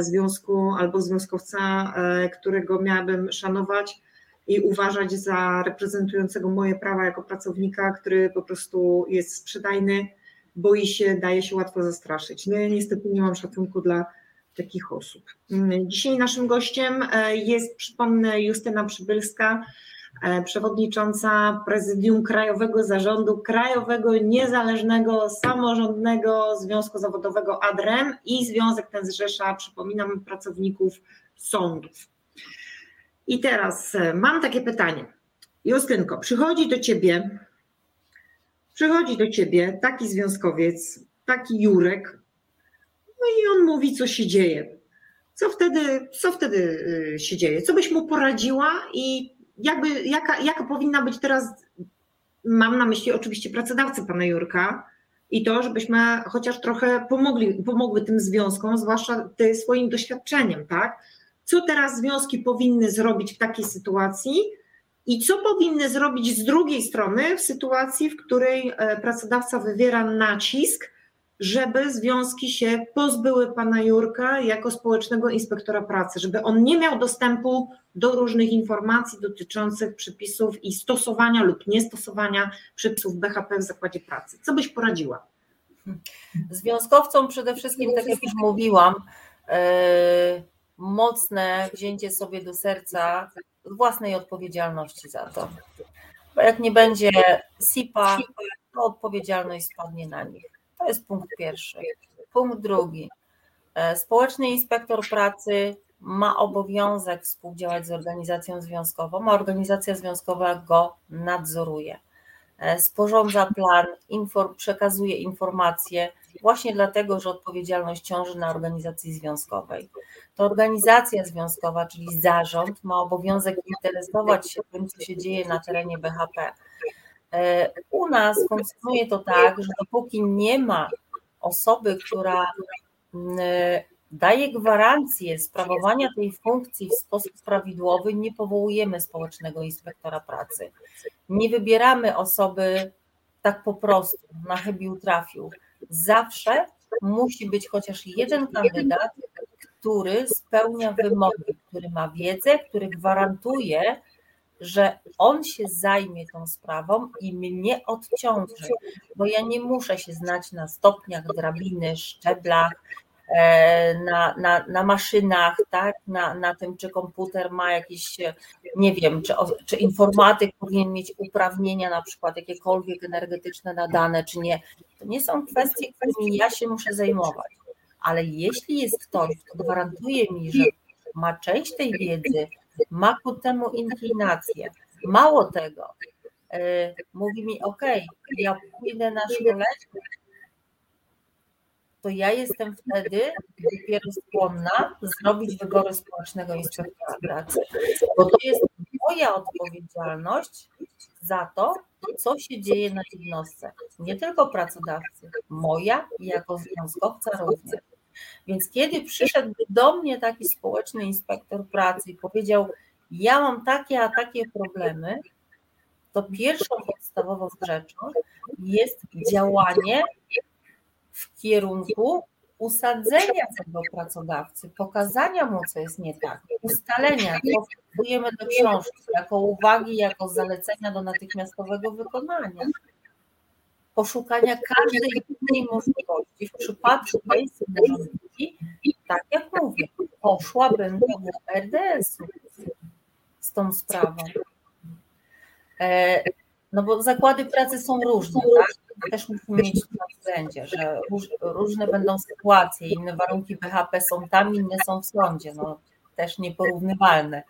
związku albo związkowca, e, którego miałabym szanować i uważać za reprezentującego moje prawa jako pracownika, który po prostu jest sprzedajny, boi się, daje się łatwo zastraszyć. No ja niestety nie mam szacunku dla takich osób. Mm, dzisiaj naszym gościem e, jest, przypomnę, Justyna Przybylska, e, przewodnicząca Prezydium Krajowego Zarządu Krajowego Niezależnego Samorządnego Związku Zawodowego ADREM i związek ten zrzesza, przypominam, pracowników sądów. I teraz e, mam takie pytanie. Justynko, przychodzi do ciebie, przychodzi do ciebie taki związkowiec, taki Jurek, no i on mówi, co się dzieje. Co wtedy, co wtedy y, się dzieje? Co byś mu poradziła i jakby, jaka, jaka powinna być teraz, mam na myśli oczywiście pracodawcy pana Jurka, i to, żebyśmy chociaż trochę pomogli, pomogły tym związkom, zwłaszcza ty swoim doświadczeniem, tak? Co teraz związki powinny zrobić w takiej sytuacji i co powinny zrobić z drugiej strony w sytuacji, w której e, pracodawca wywiera nacisk, żeby związki się pozbyły pana Jurka jako społecznego inspektora pracy, żeby on nie miał dostępu do różnych informacji dotyczących przepisów i stosowania lub niestosowania przepisów BHP w zakładzie pracy. Co byś poradziła? Związkowcom przede wszystkim, tak jak już mówiłam, yy, mocne wzięcie sobie do serca własnej odpowiedzialności za to. Bo jak nie będzie SIPA, to odpowiedzialność spadnie na nich to jest punkt pierwszy. Punkt drugi. E, społeczny inspektor pracy ma obowiązek współdziałać z organizacją związkową, a organizacja związkowa go nadzoruje. E, sporządza plan, inform, przekazuje informacje, właśnie dlatego, że odpowiedzialność ciąży na organizacji związkowej. To organizacja związkowa, czyli zarząd, ma obowiązek interesować się tym, co się dzieje na terenie BHP u nas funkcjonuje to tak, że dopóki nie ma osoby, która daje gwarancję sprawowania tej funkcji w sposób prawidłowy, nie powołujemy społecznego inspektora pracy. Nie wybieramy osoby tak po prostu, na chybił trafił. Zawsze musi być chociaż jeden kandydat, który spełnia wymogi, który ma wiedzę, który gwarantuje, że on się zajmie tą sprawą i mnie odciąży, bo ja nie muszę się znać na stopniach drabiny, szczeblach, e, na, na, na maszynach, tak? na, na tym, czy komputer ma jakieś, nie wiem, czy, czy informatyk powinien mieć uprawnienia, na przykład jakiekolwiek energetyczne nadane, czy nie. To nie są kwestie, którymi ja się muszę zajmować. Ale jeśli jest ktoś, kto gwarantuje mi, że ma część tej wiedzy, ma ku temu inklinację. Mało tego, e, mówi mi, ok, ja pójdę na szkolenie, to ja jestem wtedy dopiero skłonna zrobić wybory społecznego inspektora pracy, bo to jest moja odpowiedzialność za to, co się dzieje na jednostce. Nie tylko pracodawcy, moja jako związkowca również. Więc kiedy przyszedł do mnie taki społeczny inspektor pracy i powiedział, ja mam takie, a takie problemy, to pierwszą podstawową rzeczą jest działanie w kierunku usadzenia tego pracodawcy, pokazania mu, co jest nie tak, ustalenia, to wpisujemy do książki, jako uwagi, jako zalecenia do natychmiastowego wykonania poszukania każdej innej możliwości. W przypadku tej sytuacji, tak jak mówię, poszłabym do RDS-u z tą sprawą. E, no bo zakłady pracy są różne, tak? Też musimy mieć na względzie, że różne będą sytuacje, inne warunki BHP są tam, inne są w sądzie, no też nieporównywalne.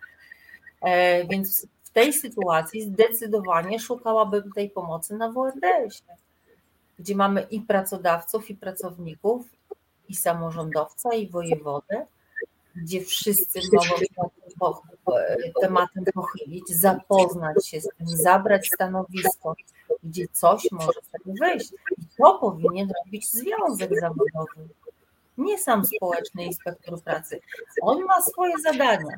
E, więc w tej sytuacji zdecydowanie szukałabym tej pomocy na WRDS-ie gdzie mamy i pracodawców, i pracowników, i samorządowca, i wojewodę, gdzie wszyscy mogą się tematem pochylić, zapoznać się z tym, zabrać stanowisko, gdzie coś może z tego wyjść. I to powinien robić związek zawodowy, nie sam społeczny inspektor pracy. On ma swoje zadania.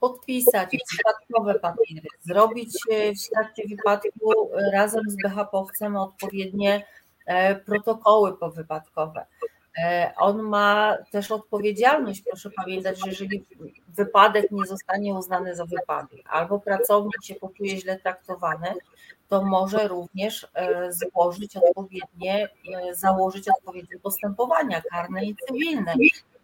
Podpisać przypadkowe papiery, zrobić e, w trakcie wypadku razem z BHP-owcem odpowiednie E, protokoły powypadkowe, E, on ma też odpowiedzialność, proszę pamiętać, że jeżeli wypadek nie zostanie uznany za wypadek, albo pracownik się poczuje źle traktowany, to może również e, złożyć odpowiednie, e, założyć odpowiednie postępowania karne i cywilne.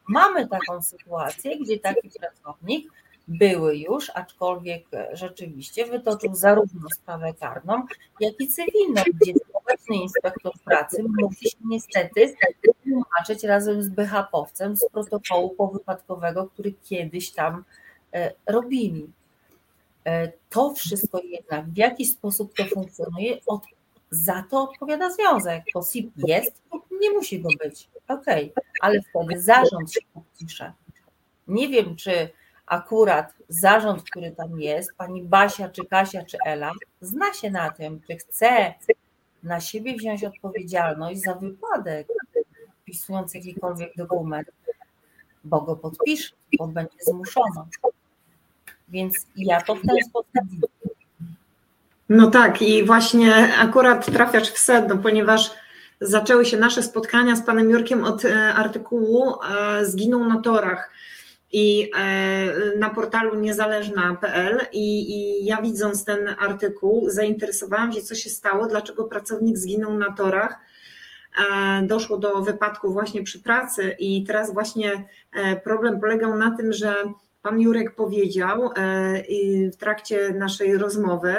Mamy taką sytuację, gdzie taki pracownik były już, aczkolwiek rzeczywiście wytoczył zarówno sprawę karną, jak i cywilną, gdzie obecny inspektor pracy musi się niestety tłumaczyć razem z BHP-owcem z protokołu powypadkowego, który kiedyś tam e, robili. E, to wszystko jednak, w jaki sposób to funkcjonuje, od, za to odpowiada związek. Bo SIP jest, nie musi go być. Okej, okay. ale wtedy zarząd się podpisze. Nie wiem, czy akurat zarząd, który tam jest, pani Basia, czy Kasia, czy Ela, zna się na tym, czy chce na siebie wziąć odpowiedzialność za wypadek, wpisując jakikolwiek dokument, bo go podpisze, bo będzie zmuszona. Więc ja to w ten sposób. No tak, i właśnie akurat trafiasz w sedno, ponieważ zaczęły się nasze spotkania z panem Jurkiem od e, artykułu e, Zginął na torach i e, na portalu niezależna.pl i, i ja widząc ten artykuł zainteresowałam się, co się stało, dlaczego pracownik zginął na torach. E, doszło do wypadku właśnie przy pracy i teraz właśnie e, problem polegał na tym, że Pan Jurek powiedział w trakcie naszej rozmowy,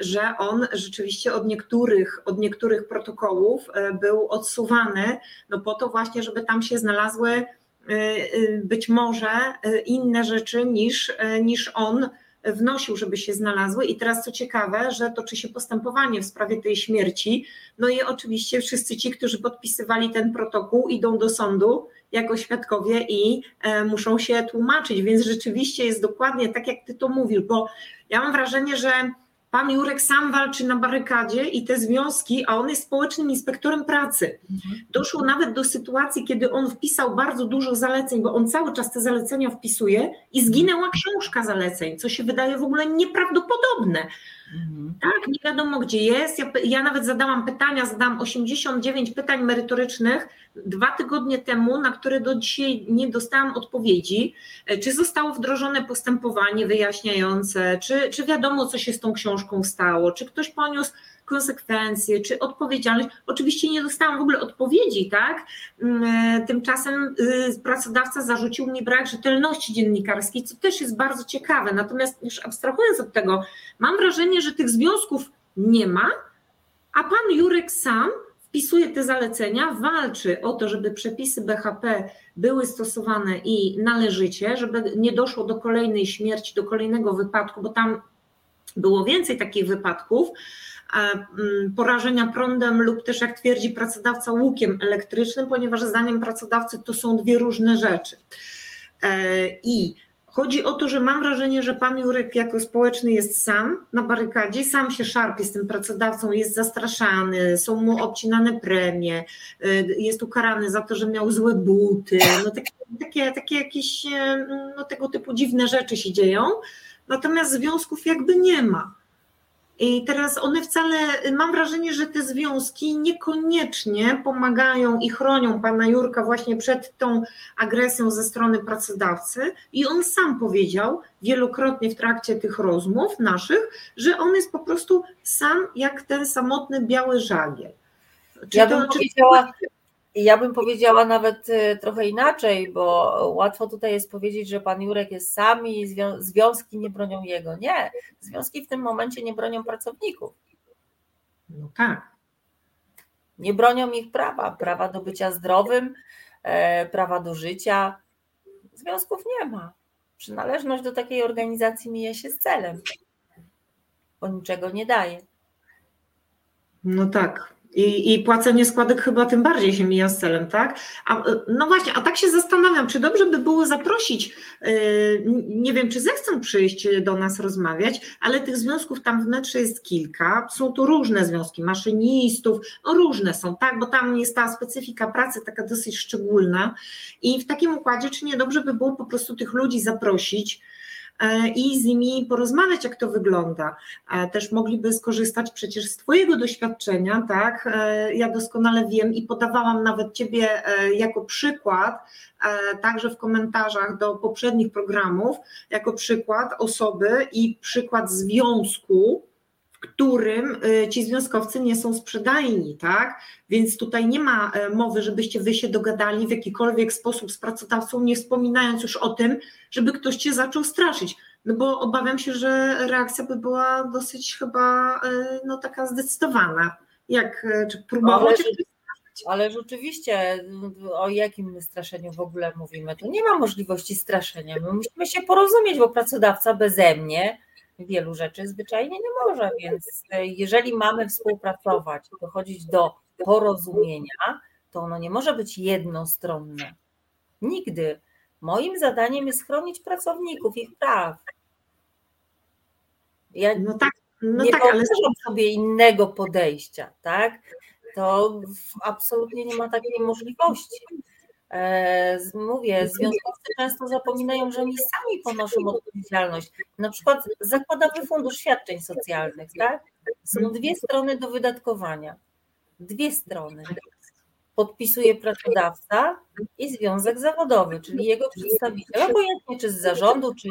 że on rzeczywiście od niektórych, od niektórych protokołów był odsuwany, no po to właśnie, żeby tam się znalazły być może y, inne rzeczy niż, niż on wnosił, żeby się znalazły. I teraz co ciekawe, że toczy się postępowanie w sprawie tej śmierci. No i oczywiście wszyscy ci, którzy podpisywali ten protokół, idą do sądu jako świadkowie i e, muszą się tłumaczyć. Więc rzeczywiście jest dokładnie tak, jak ty to mówisz, bo ja mam wrażenie, że Pan Jurek sam walczy na barykadzie i te związki, a on jest społecznym inspektorem pracy. Mhm. Doszło nawet do sytuacji, kiedy on wpisał bardzo dużo zaleceń, bo on cały czas te zalecenia wpisuje i zginęła książka zaleceń, co się wydaje w ogóle nieprawdopodobne. Mhm. Tak, nie wiadomo gdzie jest. Ja, ja nawet zadałam pytania, zadałam 89 pytań merytorycznych dwa tygodnie temu, na które do dzisiaj nie dostałam odpowiedzi. E, czy zostało wdrożone postępowanie wyjaśniające, czy, czy wiadomo, co się z tą książką stało, czy ktoś poniósł konsekwencje, czy odpowiedzialność. Oczywiście nie dostałam w ogóle odpowiedzi, tak? Mm, e, tymczasem y, pracodawca zarzucił mi brak rzetelności dziennikarskiej, co też jest bardzo ciekawe. Natomiast już abstrahując od tego, mam wrażenie, że tych związków nie ma, a pan Jurek sam wpisuje te zalecenia, walczy o to, żeby przepisy BHP były stosowane i należycie, żeby nie doszło do kolejnej śmierci, do kolejnego wypadku, bo tam było więcej takich wypadków, porażenia prądem lub też jak twierdzi pracodawca łukiem elektrycznym, ponieważ zdaniem pracodawcy to są dwie różne rzeczy. E, I Chodzi o to, że mam wrażenie, że pan Jurek jako społeczny jest sam na barykadzie, sam się szarpie z tym pracodawcą, jest zastraszany, są mu obcinane premie, y, jest ukarany za to, że miał złe buty, no takie, takie, takie jakieś no tego typu dziwne rzeczy się dzieją, natomiast związków jakby nie ma. I teraz one wcale, mam wrażenie, że te związki niekoniecznie pomagają i chronią pana Jurka właśnie przed tą agresją ze strony pracodawcy. I on sam powiedział wielokrotnie w trakcie tych rozmów naszych, że on jest po prostu sam jak ten samotny biały żagiel. Czy ja bym to, powiedziała, ja bym powiedziała nawet e, trochę inaczej, bo łatwo tutaj jest powiedzieć, że pan Jurek jest sam i związki nie bronią jego. Nie, związki w tym momencie nie bronią pracowników. No tak. Nie bronią ich prawa, prawa do bycia zdrowym, e, prawa do życia. Związków nie ma. Przynależność do takiej organizacji mija się z celem, bo niczego nie daje. No tak, i, I płacenie składek chyba tym bardziej się mija z celem, tak? A, no właśnie, a tak się zastanawiam, czy dobrze by było zaprosić, yy, nie wiem, czy zechcą przyjść do nas rozmawiać, ale tych związków tam w metrze jest kilka. Są tu różne związki, maszynistów, no różne są, tak? Bo tam jest ta specyfika pracy taka dosyć szczególna. I w takim układzie, czy nie dobrze by było po prostu tych ludzi zaprosić? E, i z nimi porozmawiać, jak to wygląda. E, też mogliby skorzystać przecież z Twojego doświadczenia, tak? Ja doskonale wiem i podawałam nawet Ciebie jako przykład, także w komentarzach do poprzednich programów, jako przykład osoby i przykład związku, którym y, ci związkowcy nie są sprzedajni, tak? Więc tutaj nie ma e, mowy, żebyście wy się dogadali w jakikolwiek sposób z pracodawcą, nie wspominając już o tym, żeby ktoś cię zaczął straszyć. No bo obawiam się, że reakcja by była dosyć chyba e, no, taka zdecydowana. Jak czy próbować? Ale, ale rzeczywiście o jakim straszeniu w ogóle mówimy? Tu nie ma możliwości straszenia. My musimy się porozumieć, bo pracodawca beze mnie wielu rzeczy zwyczajnie nie może, więc e, jeżeli mamy współpracować, dochodzić do porozumienia, to ono nie może być jednostronne. Nigdy. Moim zadaniem jest chronić pracowników, ich praw. Ja no tak, no nie tak, ale sobie innego podejścia, tak? To absolutnie nie ma takiej możliwości. E, mówię, związkowcy często zapominają, że oni sami ponoszą odpowiedzialność. Na przykład Zakładowy Fundusz Świadczeń Socjalnych, tak? Są dwie strony do wydatkowania. Dwie strony. Podpisuje pracodawca i związek zawodowy, czyli jego przedstawiciel, obojętnie czy z zarządu, czy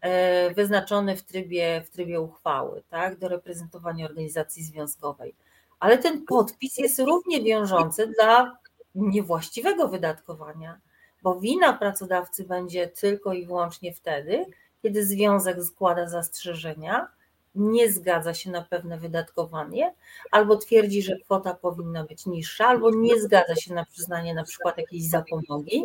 e, wyznaczony w trybie, w trybie uchwały, tak, do reprezentowania organizacji związkowej. Ale ten podpis jest równie wiążący dla niewłaściwego wydatkowania, bo wina pracodawcy będzie tylko i wyłącznie wtedy, kiedy związek składa zastrzeżenia, nie zgadza się na pewne wydatkowanie, albo twierdzi, że kwota powinna być niższa, albo nie zgadza się na przyznanie na przykład jakiejś zapomogi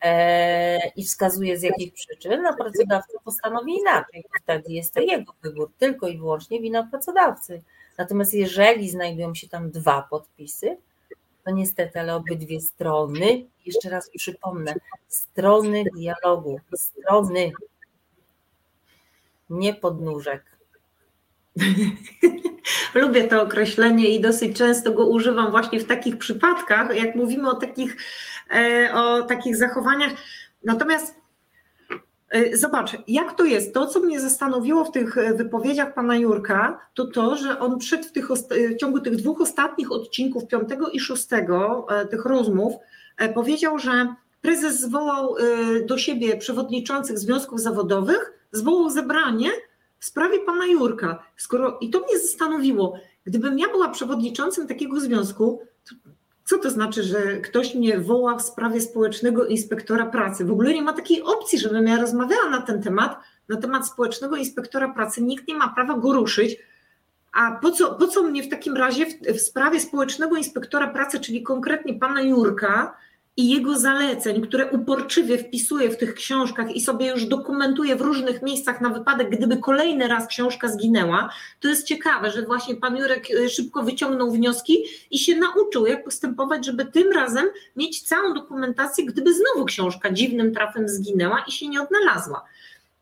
e, i wskazuje z jakich przyczyn, a pracodawca postanowi inaczej. Wtedy jest to jego wybór, tylko i wyłącznie wina pracodawcy. Natomiast jeżeli znajdują się tam dwa podpisy, no niestety, ale obydwie strony, jeszcze raz przypomnę, strony dialogu, strony, nie podnóżek. <laughs> Lubię to określenie i dosyć często go używam właśnie w takich przypadkach, jak mówimy o takich, e, o takich zachowaniach. Natomiast zobacz, jak to jest? To, co mnie zastanowiło w tych e, wypowiedziach pana Jurka, to to, że on przed w, tych, w ciągu tych dwóch ostatnich odcinków, piątego i szóstego, e, tych rozmów, powiedział, że prezes zwołał do siebie przewodniczących związków zawodowych, zwołał zebranie w sprawie pana Jurka. Skoro, I to mnie zastanowiło, gdybym ja była przewodniczącym takiego związku, co to znaczy, że ktoś mnie woła w sprawie społecznego inspektora pracy? W ogóle nie ma takiej opcji, żebym ja rozmawiała na ten temat, na temat społecznego inspektora pracy. Nikt nie ma prawa go ruszyć. A po co, po co mnie w takim razie w, w sprawie społecznego inspektora pracy, czyli konkretnie pana Jurka, i jego zaleceń, które uporczywie wpisuje w tych książkach i sobie już dokumentuje w różnych miejscach na wypadek, gdyby kolejny raz książka zginęła, to jest ciekawe, że właśnie pan Jurek e, szybko wyciągnął wnioski i się nauczył, jak postępować, żeby tym razem mieć całą dokumentację, gdyby znowu książka dziwnym trafem zginęła i się nie odnalazła.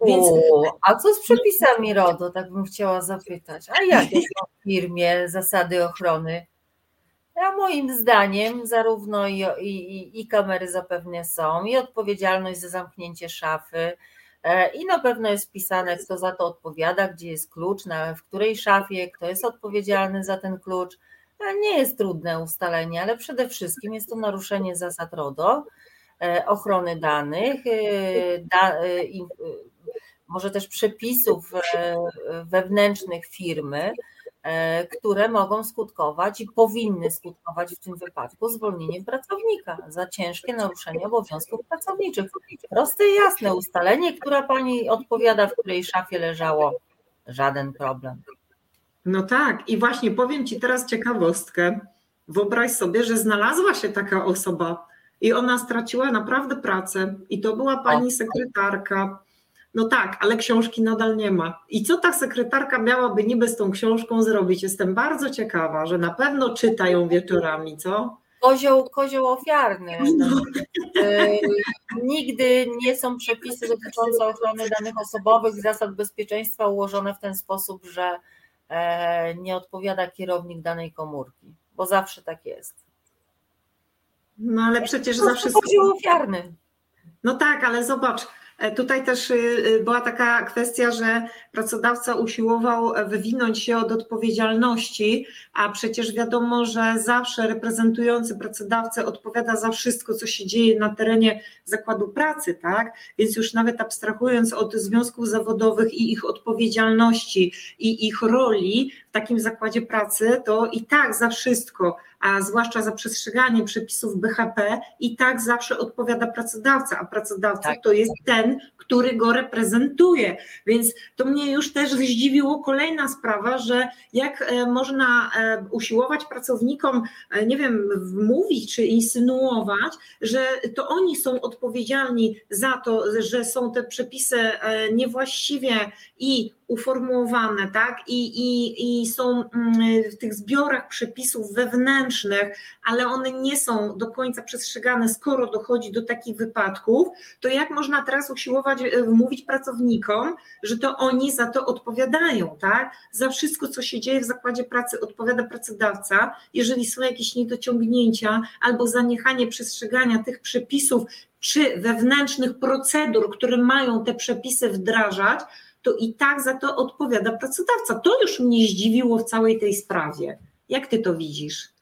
Więc... O, a co z przepisami RODO, tak bym chciała zapytać. A jakie są w firmie zasady ochrony a moim zdaniem zarówno i, i, i kamery zapewne są, i odpowiedzialność za zamknięcie szafy, e, i na pewno jest wpisane, kto za to odpowiada, gdzie jest klucz, na, w której szafie, kto jest odpowiedzialny za ten klucz. E, nie jest trudne ustalenie, ale przede wszystkim jest to naruszenie zasad RODO, e, ochrony danych, da, może też przepisów wewnętrznych firmy, które mogą skutkować i powinny skutkować w tym wypadku zwolnieniem pracownika za ciężkie naruszenie obowiązków pracowniczych. Proste i jasne ustalenie, która pani odpowiada, w której szafie leżało. Żaden problem. No tak, i właśnie powiem Ci teraz ciekawostkę. Wyobraź sobie, że znalazła się taka osoba i ona straciła naprawdę pracę, i to była pani sekretarka no tak, ale książki nadal nie ma. I co ta sekretarka miałaby niby z tą książką zrobić? Jestem bardzo ciekawa, że na pewno czyta ją wieczorami, co? Kozioł, kozioł ofiarny. No. Y, nigdy nie są przepisy dotyczące ochrony danych osobowych, zasad bezpieczeństwa ułożone w ten sposób, że e, nie odpowiada kierownik danej komórki, bo zawsze tak jest. No ale przecież zawsze. Kozioł ofiarny. No tak, ale zobacz, tutaj też y, y, była taka kwestia, że pracodawca usiłował wywinąć się od odpowiedzialności, a przecież wiadomo, że zawsze reprezentujący pracodawcę odpowiada za wszystko, co się dzieje na terenie zakładu pracy, tak? Więc już nawet abstrahując od związków zawodowych i ich odpowiedzialności i ich roli w takim zakładzie pracy, to i tak za wszystko a zwłaszcza za przestrzeganie przepisów BHP, i tak zawsze odpowiada pracodawca, a pracodawca tak. to jest ten, który go reprezentuje. Więc to mnie już też zdziwiło kolejna sprawa, że jak e, można e, usiłować pracownikom, e, nie wiem, mówić czy insynuować, że to oni są odpowiedzialni za to, że są te przepisy niewłaściwie i uformułowane, tak? I, i, i są mm, w tych zbiorach przepisów wewnętrznych, ale one nie są do końca przestrzegane, skoro dochodzi do takich wypadków, to jak można teraz usiłować e, mówić pracownikom, że to oni za to odpowiadają, tak? Za wszystko, co się dzieje w zakładzie pracy, odpowiada pracodawca. Jeżeli są jakieś niedociągnięcia albo zaniechanie przestrzegania tych przepisów, czy wewnętrznych procedur, które mają te przepisy wdrażać, to i tak za to odpowiada pracodawca. To już mnie zdziwiło w całej tej sprawie. Jak ty to widzisz?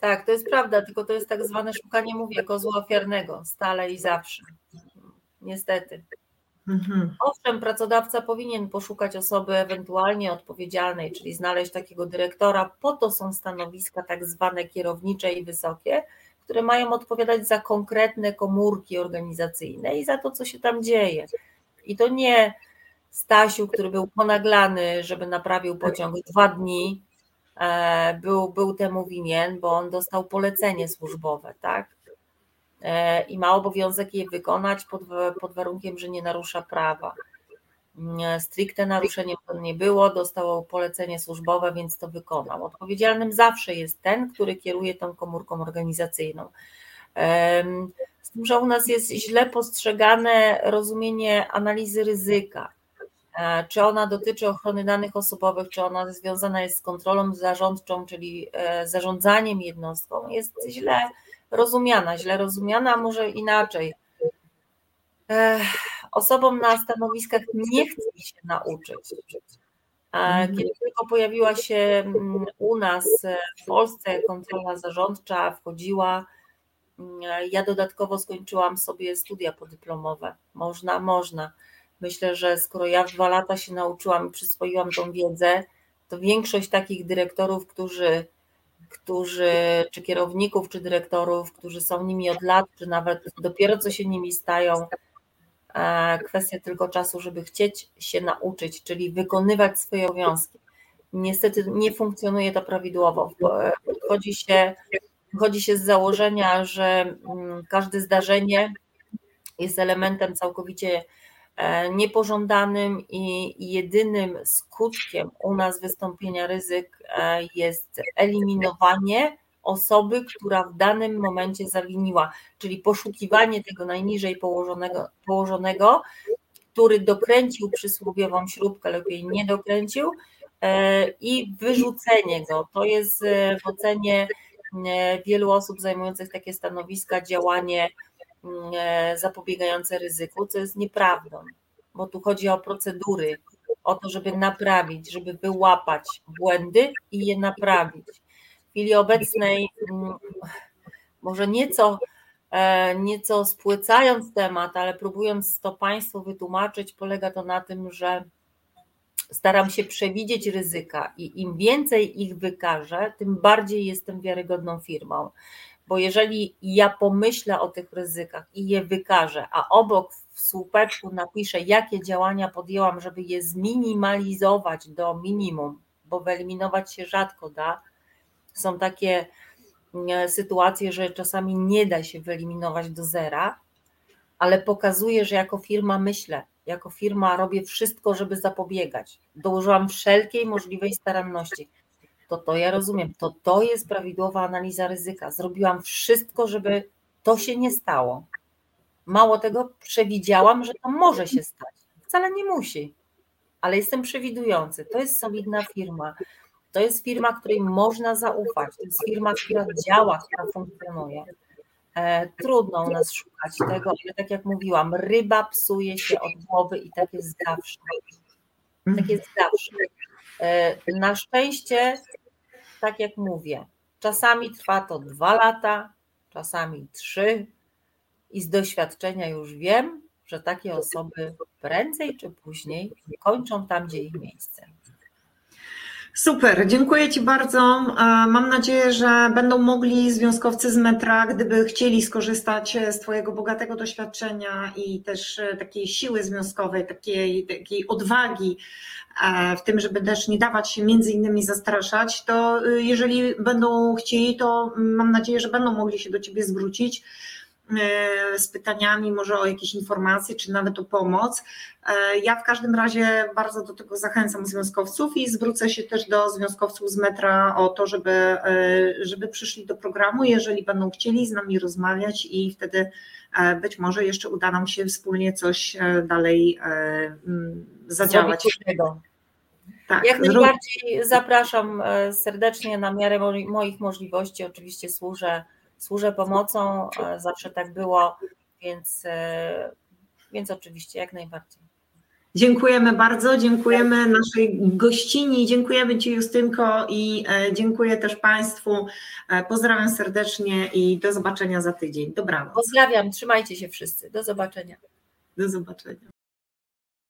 Tak, to jest prawda, tylko to jest tak zwane szukanie, mówię, kozła ofiarnego, stale i zawsze. Niestety. Mhm. Owszem, pracodawca powinien poszukać osoby ewentualnie odpowiedzialnej, czyli znaleźć takiego dyrektora. Po to są stanowiska tak zwane kierownicze i wysokie, które mają odpowiadać za konkretne komórki organizacyjne i za to, co się tam dzieje. I to nie Stasiu, który był ponaglany, żeby naprawił pociąg dwa dni, e, był, był temu winien, bo on dostał polecenie służbowe, tak? E, I ma obowiązek je wykonać pod, pod warunkiem, że nie narusza prawa. Mm, stricte naruszeniem to nie było, dostał polecenie służbowe, więc to wykonał. Odpowiedzialnym zawsze jest ten, który kieruje tą komórką organizacyjną. Że u nas jest źle postrzegane rozumienie analizy ryzyka. E, czy ona dotyczy ochrony danych osobowych, czy ona związana jest z kontrolą zarządczą, czyli e, zarządzaniem jednostką, jest źle rozumiana, źle rozumiana, może inaczej. E, osobom na stanowiskach nie chce się nauczyć. Kiedy tylko pojawiła się mm, u nas w Polsce kontrola zarządcza, wchodziła ja dodatkowo skończyłam sobie studia podyplomowe. Można, można. Myślę, że skoro ja dwa lata się nauczyłam i przyswoiłam tą wiedzę, to większość takich dyrektorów, którzy, którzy, czy kierowników, czy dyrektorów, którzy są nimi od lat, czy nawet dopiero co się nimi stają, e, kwestia tylko czasu, żeby chcieć się nauczyć, czyli wykonywać swoje obowiązki. Niestety nie funkcjonuje to prawidłowo. Podchodzi się Wychodzi się z założenia, że mm, każde zdarzenie jest elementem całkowicie e, niepożądanym i jedynym skutkiem u nas wystąpienia ryzyk e, jest eliminowanie osoby, która w danym momencie zawiniła, czyli poszukiwanie tego najniżej położonego, położonego który dokręcił przysłowiową śrubkę, lepiej nie dokręcił, e, i wyrzucenie go. To jest w ocenie wielu osób zajmujących takie stanowiska działanie e, zapobiegające ryzyku, co jest nieprawdą, bo tu chodzi o procedury, o to, żeby naprawić, żeby wyłapać błędy i je naprawić. W chwili obecnej, może nieco, e, nieco spłycając temat, ale próbując to Państwu wytłumaczyć, polega to na tym, że staram się przewidzieć ryzyka i im więcej ich wykażę, tym bardziej jestem wiarygodną firmą. Bo jeżeli ja pomyślę o tych ryzykach i je wykażę, a obok w słupeczku napiszę, jakie działania podjęłam, żeby je zminimalizować do minimum, bo wyeliminować się rzadko da, są takie mm, sytuacje, że czasami nie da się wyeliminować do zera, ale pokazuje, że jako firma myślę, jako firma robię wszystko, żeby zapobiegać. Dołożyłam wszelkiej możliwej staranności. To to ja rozumiem, to to jest prawidłowa analiza ryzyka. Zrobiłam wszystko, żeby to się nie stało. Mało tego, przewidziałam, że to może się stać. Wcale nie musi, ale jestem przewidujący. To jest solidna firma. To jest firma, której można zaufać. To jest firma, która działa, która funkcjonuje. E, trudno u nas szukać tego, ale tak jak mówiłam, ryba psuje się od głowy i tak jest zawsze. Tak jest zawsze. E, na szczęście, tak jak mówię, czasami trwa to dwa lata, czasami trzy i z doświadczenia już wiem, że takie osoby prędzej czy później kończą tam, gdzie ich miejsce. Super, dziękuję Ci bardzo. Mam nadzieję, że będą mogli związkowcy z metra, gdyby chcieli skorzystać z Twojego bogatego doświadczenia i też e, takiej siły związkowej, takiej, takiej odwagi e, w tym, żeby też nie dawać się między innymi zastraszać, to e, jeżeli będą chcieli, to mam nadzieję, że będą mogli się do Ciebie zwrócić E, z pytaniami, może o jakieś informacje, czy nawet o pomoc. E, ja w każdym razie bardzo do tego zachęcam związkowców i zwrócę się też do związkowców z metra o to, żeby, e, żeby przyszli do programu, jeżeli będą chcieli z nami rozmawiać i wtedy być może jeszcze uda nam się wspólnie coś dalej zadziałać. Tak, Jak najbardziej zapraszam serdecznie na miarę moich możliwości. Oczywiście służę służę pomocą, e, zawsze tak było, więc, e, więc oczywiście jak najbardziej. Dziękujemy bardzo, dziękujemy naszej gościni, dziękujemy Ci Justynko i e, dziękuję też Państwu. Pozdrawiam serdecznie i do zobaczenia za tydzień. Dobranoc. Pozdrawiam, trzymajcie się wszyscy. Do zobaczenia. Do zobaczenia.